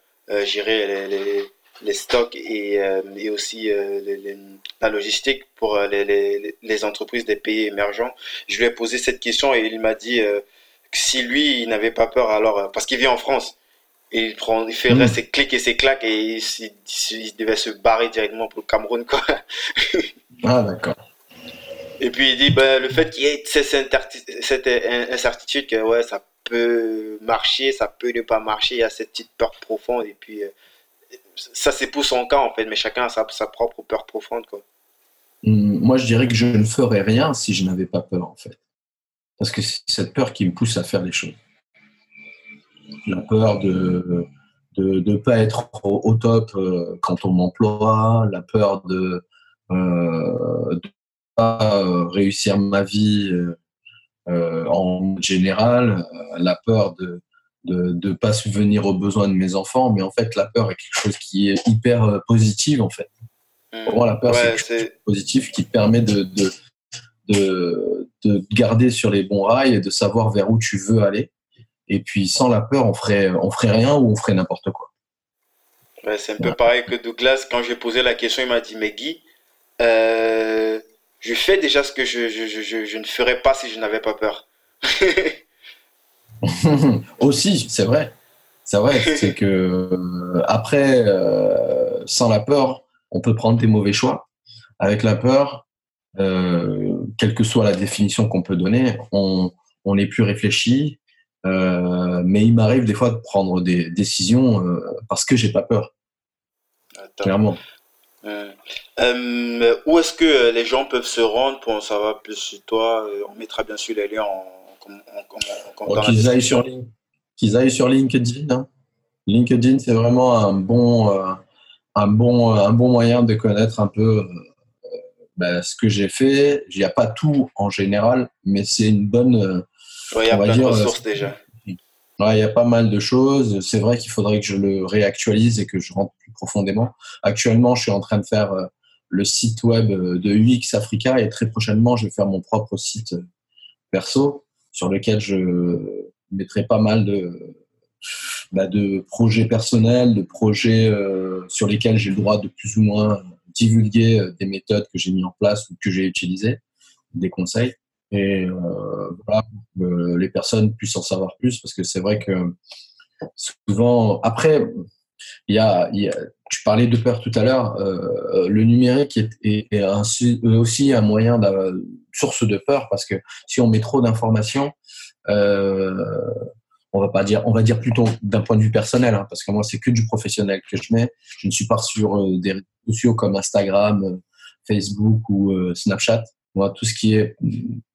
gérer les, les, stocks et, euh, et aussi euh, la logistique pour les, les, entreprises des pays émergents. Je lui ai posé cette question et il m'a dit que si lui, il n'avait pas peur, alors, parce qu'il vit en France, il prend, il ferait hmm. ses clics et ses claques et il, devait se barrer directement pour le Cameroun, quoi. ah, d'accord. Et puis il dit, ben, le fait qu'il y ait cette incertitude que ouais, ça peut marcher, ça peut ne pas marcher, il y a cette petite peur profonde et puis euh, ça c'est pour son cas en fait, mais chacun a sa, propre peur profonde. Hum, moi je dirais que je ne ferais rien si je n'avais pas peur en fait. Parce que c'est cette peur qui me pousse à faire les choses. La peur de de ne pas être au, top euh, quand on m'emploie, la peur de ne euh, pas réussir ma vie en général, euh, la peur de de ne pas subvenir aux besoins de mes enfants, mais en fait, la peur est quelque chose qui est hyper euh, positive, en fait. Hmm. Pour moi, la peur, c'est quelque chose positif qui permet de, de, de, de, garder sur les bons rails et de savoir vers où tu veux aller. Et puis, sans la peur, on ferait, on ferait rien ou on ferait n'importe quoi. Ouais, c'est un peu pareil que Douglas. Quand j'ai posé la question, il m'a dit, mais Guy, euh, je fais déjà ce que je, je, je, je ne ferais pas si je n'avais pas peur. Aussi, c'est vrai. C'est vrai, c'est que euh, après, euh, sans la peur, on peut prendre des mauvais choix. Avec la peur, euh, quelle que soit la définition qu'on peut donner, on, on est plus réfléchi. mais il m'arrive des fois de prendre des décisions parce que j'ai pas peur. Clairement. Euh, euh, où est-ce que euh, les gens peuvent se rendre pour en savoir plus sur toi? On mettra bien sûr les liens en, en, qu'ils aillent sur qu'ils aillent sur LinkedIn. Hein. LinkedIn, c'est vraiment un bon, un bon, un bon moyen de connaître un peu ben, ce que j'ai fait. Il n'y a pas tout en général, mais c'est une bonne. il y a plein de ressources déjà. il y a pas mal de choses. C'est vrai qu'il faudrait que je le réactualise et que je rentre plus profondément. Actuellement, je suis en train de faire euh, le site web euh, de UX Africa et très prochainement, je vais faire mon propre site euh, perso sur lequel je mettrai pas mal de, bah, de projets personnels, de projets sur lesquels j'ai le droit de plus ou moins divulguer des méthodes que j'ai mis en place ou que j'ai utilisées, des conseils. Et euh, voilà, les personnes puissent en savoir plus parce que c'est vrai que souvent après il y, a, y a, tu parlais de peur tout à l'heure euh, le numérique est, est, est un, aussi un moyen de source de peur parce que si on met trop d'informations euh, on va pas dire on va dire plutôt d'un point de vue personnel hein, parce que moi c'est que du professionnel que je mets je ne suis pas sur euh, des réseaux sociaux comme Instagram euh, Facebook ou euh, Snapchat moi tout ce qui est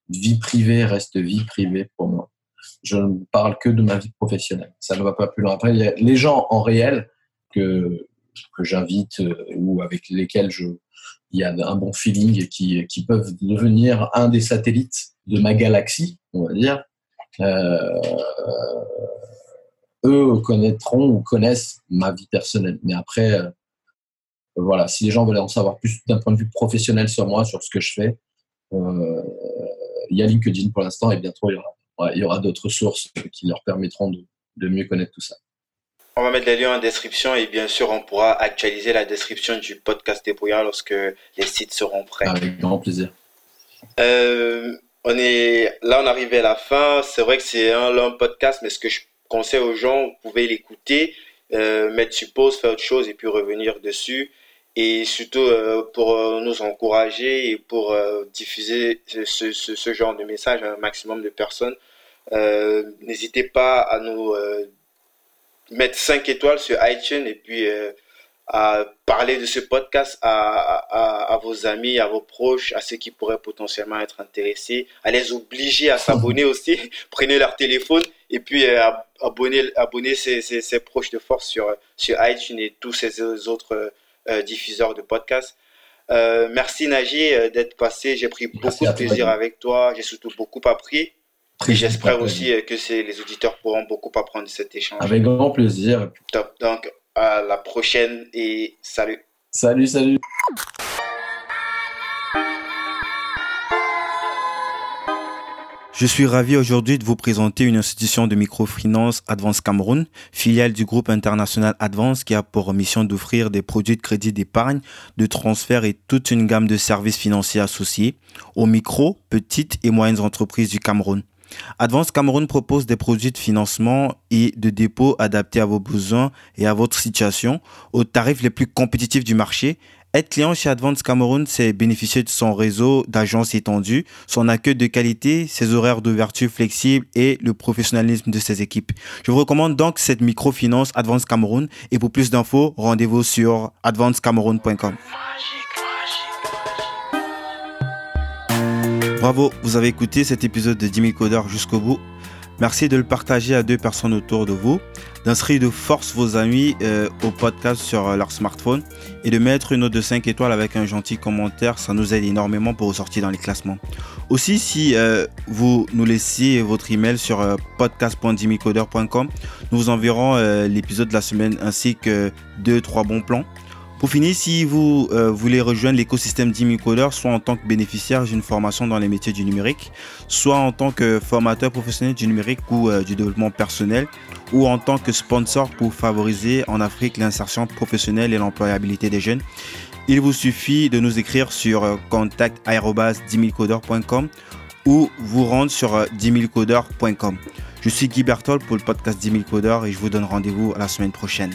vie privée reste vie privée pour moi. Je ne parle que de ma vie professionnelle. Ça ne va pas plus loin. Après, les gens en réel que, que j'invite euh, ou avec lesquels je, il y a un bon feeling et qui, qui peuvent devenir un des satellites de ma galaxie, on va dire, euh, eux connaîtront ou connaissent ma vie personnelle. Mais après, euh, voilà, si les gens veulent en savoir plus d'un point de vue professionnel sur moi, sur ce que je fais, il y a LinkedIn pour l'instant et bientôt il y aura, d'autres sources qui leur permettront de mieux connaître tout ça. On va mettre les liens en description et bien sûr, on pourra actualiser la description du podcast débrouillard lorsque les sites seront prêts. Avec grand plaisir. Euh, on est là, on arrive à la fin. C'est vrai que c'est un long podcast, mais ce que je conseille aux gens, vous pouvez l'écouter, euh, mettre sur pause, faire autre chose et puis revenir dessus. Et surtout euh, pour nous encourager et pour diffuser ce, ce, genre de message à un maximum de personnes. N'hésitez pas à nous mettre 5 étoiles sur iTunes et puis euh, à parler de ce podcast à, à, vos amis, à vos proches, à ceux qui pourraient potentiellement être intéressés, à les obliger à s'abonner aussi. Prenez leur téléphone et puis euh, abonnez, abonnez ses, ses, proches de force sur, sur iTunes et tous ces autres euh, diffuseurs de podcasts. merci Naji d'être passé. J'ai pris beaucoup de plaisir avec toi. J'ai surtout beaucoup appris. Et j'espère aussi euh, que les auditeurs pourront beaucoup apprendre de cet échange. Avec grand plaisir. Top. Donc, à la prochaine et salut. Salut, salut. Je suis ravi aujourd'hui de vous présenter une institution de microfinance Advance Cameroun, filiale du groupe international Advance qui a pour mission d'offrir des produits de crédit d'épargne, de transfert et toute une gamme de services financiers associés aux micro, petites et moyennes entreprises du Cameroun. Advance Cameroun propose des produits de financement et de dépôt adaptés à vos besoins et à votre situation aux tarifs les plus compétitifs du marché. Être client chez Advance Cameroun, c'est bénéficier de son réseau d'agences étendu, son accueil de qualité, ses horaires d'ouverture flexibles et le professionnalisme de ses équipes. Je vous recommande donc cette microfinance Advance Cameroun et pour plus d'infos, rendez-vous sur advancecameroun.com. Bravo, vous avez écouté cet épisode de 10 000 codeurs jusqu'au bout. Merci de le partager à deux personnes autour de vous, d'inscrire de force vos amis euh, au podcast sur euh, leur smartphone et de mettre une note de 5 étoiles avec un gentil commentaire. Ça nous aide énormément pour ressortir dans les classements. Aussi, si euh, vous nous laissez votre email sur podcast.dimicodeur.com, nous vous enverrons l'épisode de la semaine ainsi que deux, trois bons plans. Pour finir, si vous euh, voulez rejoindre l'écosystème d'Imicoder, soit en tant que bénéficiaire d'une formation dans les métiers du numérique, soit en tant que formateur professionnel du numérique ou euh, du développement personnel, ou en tant que sponsor pour favoriser en Afrique l'insertion professionnelle et l'employabilité des jeunes, il vous suffit de nous écrire sur euh, contact.10 ou vous rendre sur 10 Je suis Guy Bertol pour le podcast 10 000 codeurs et je vous donne rendez-vous la semaine prochaine.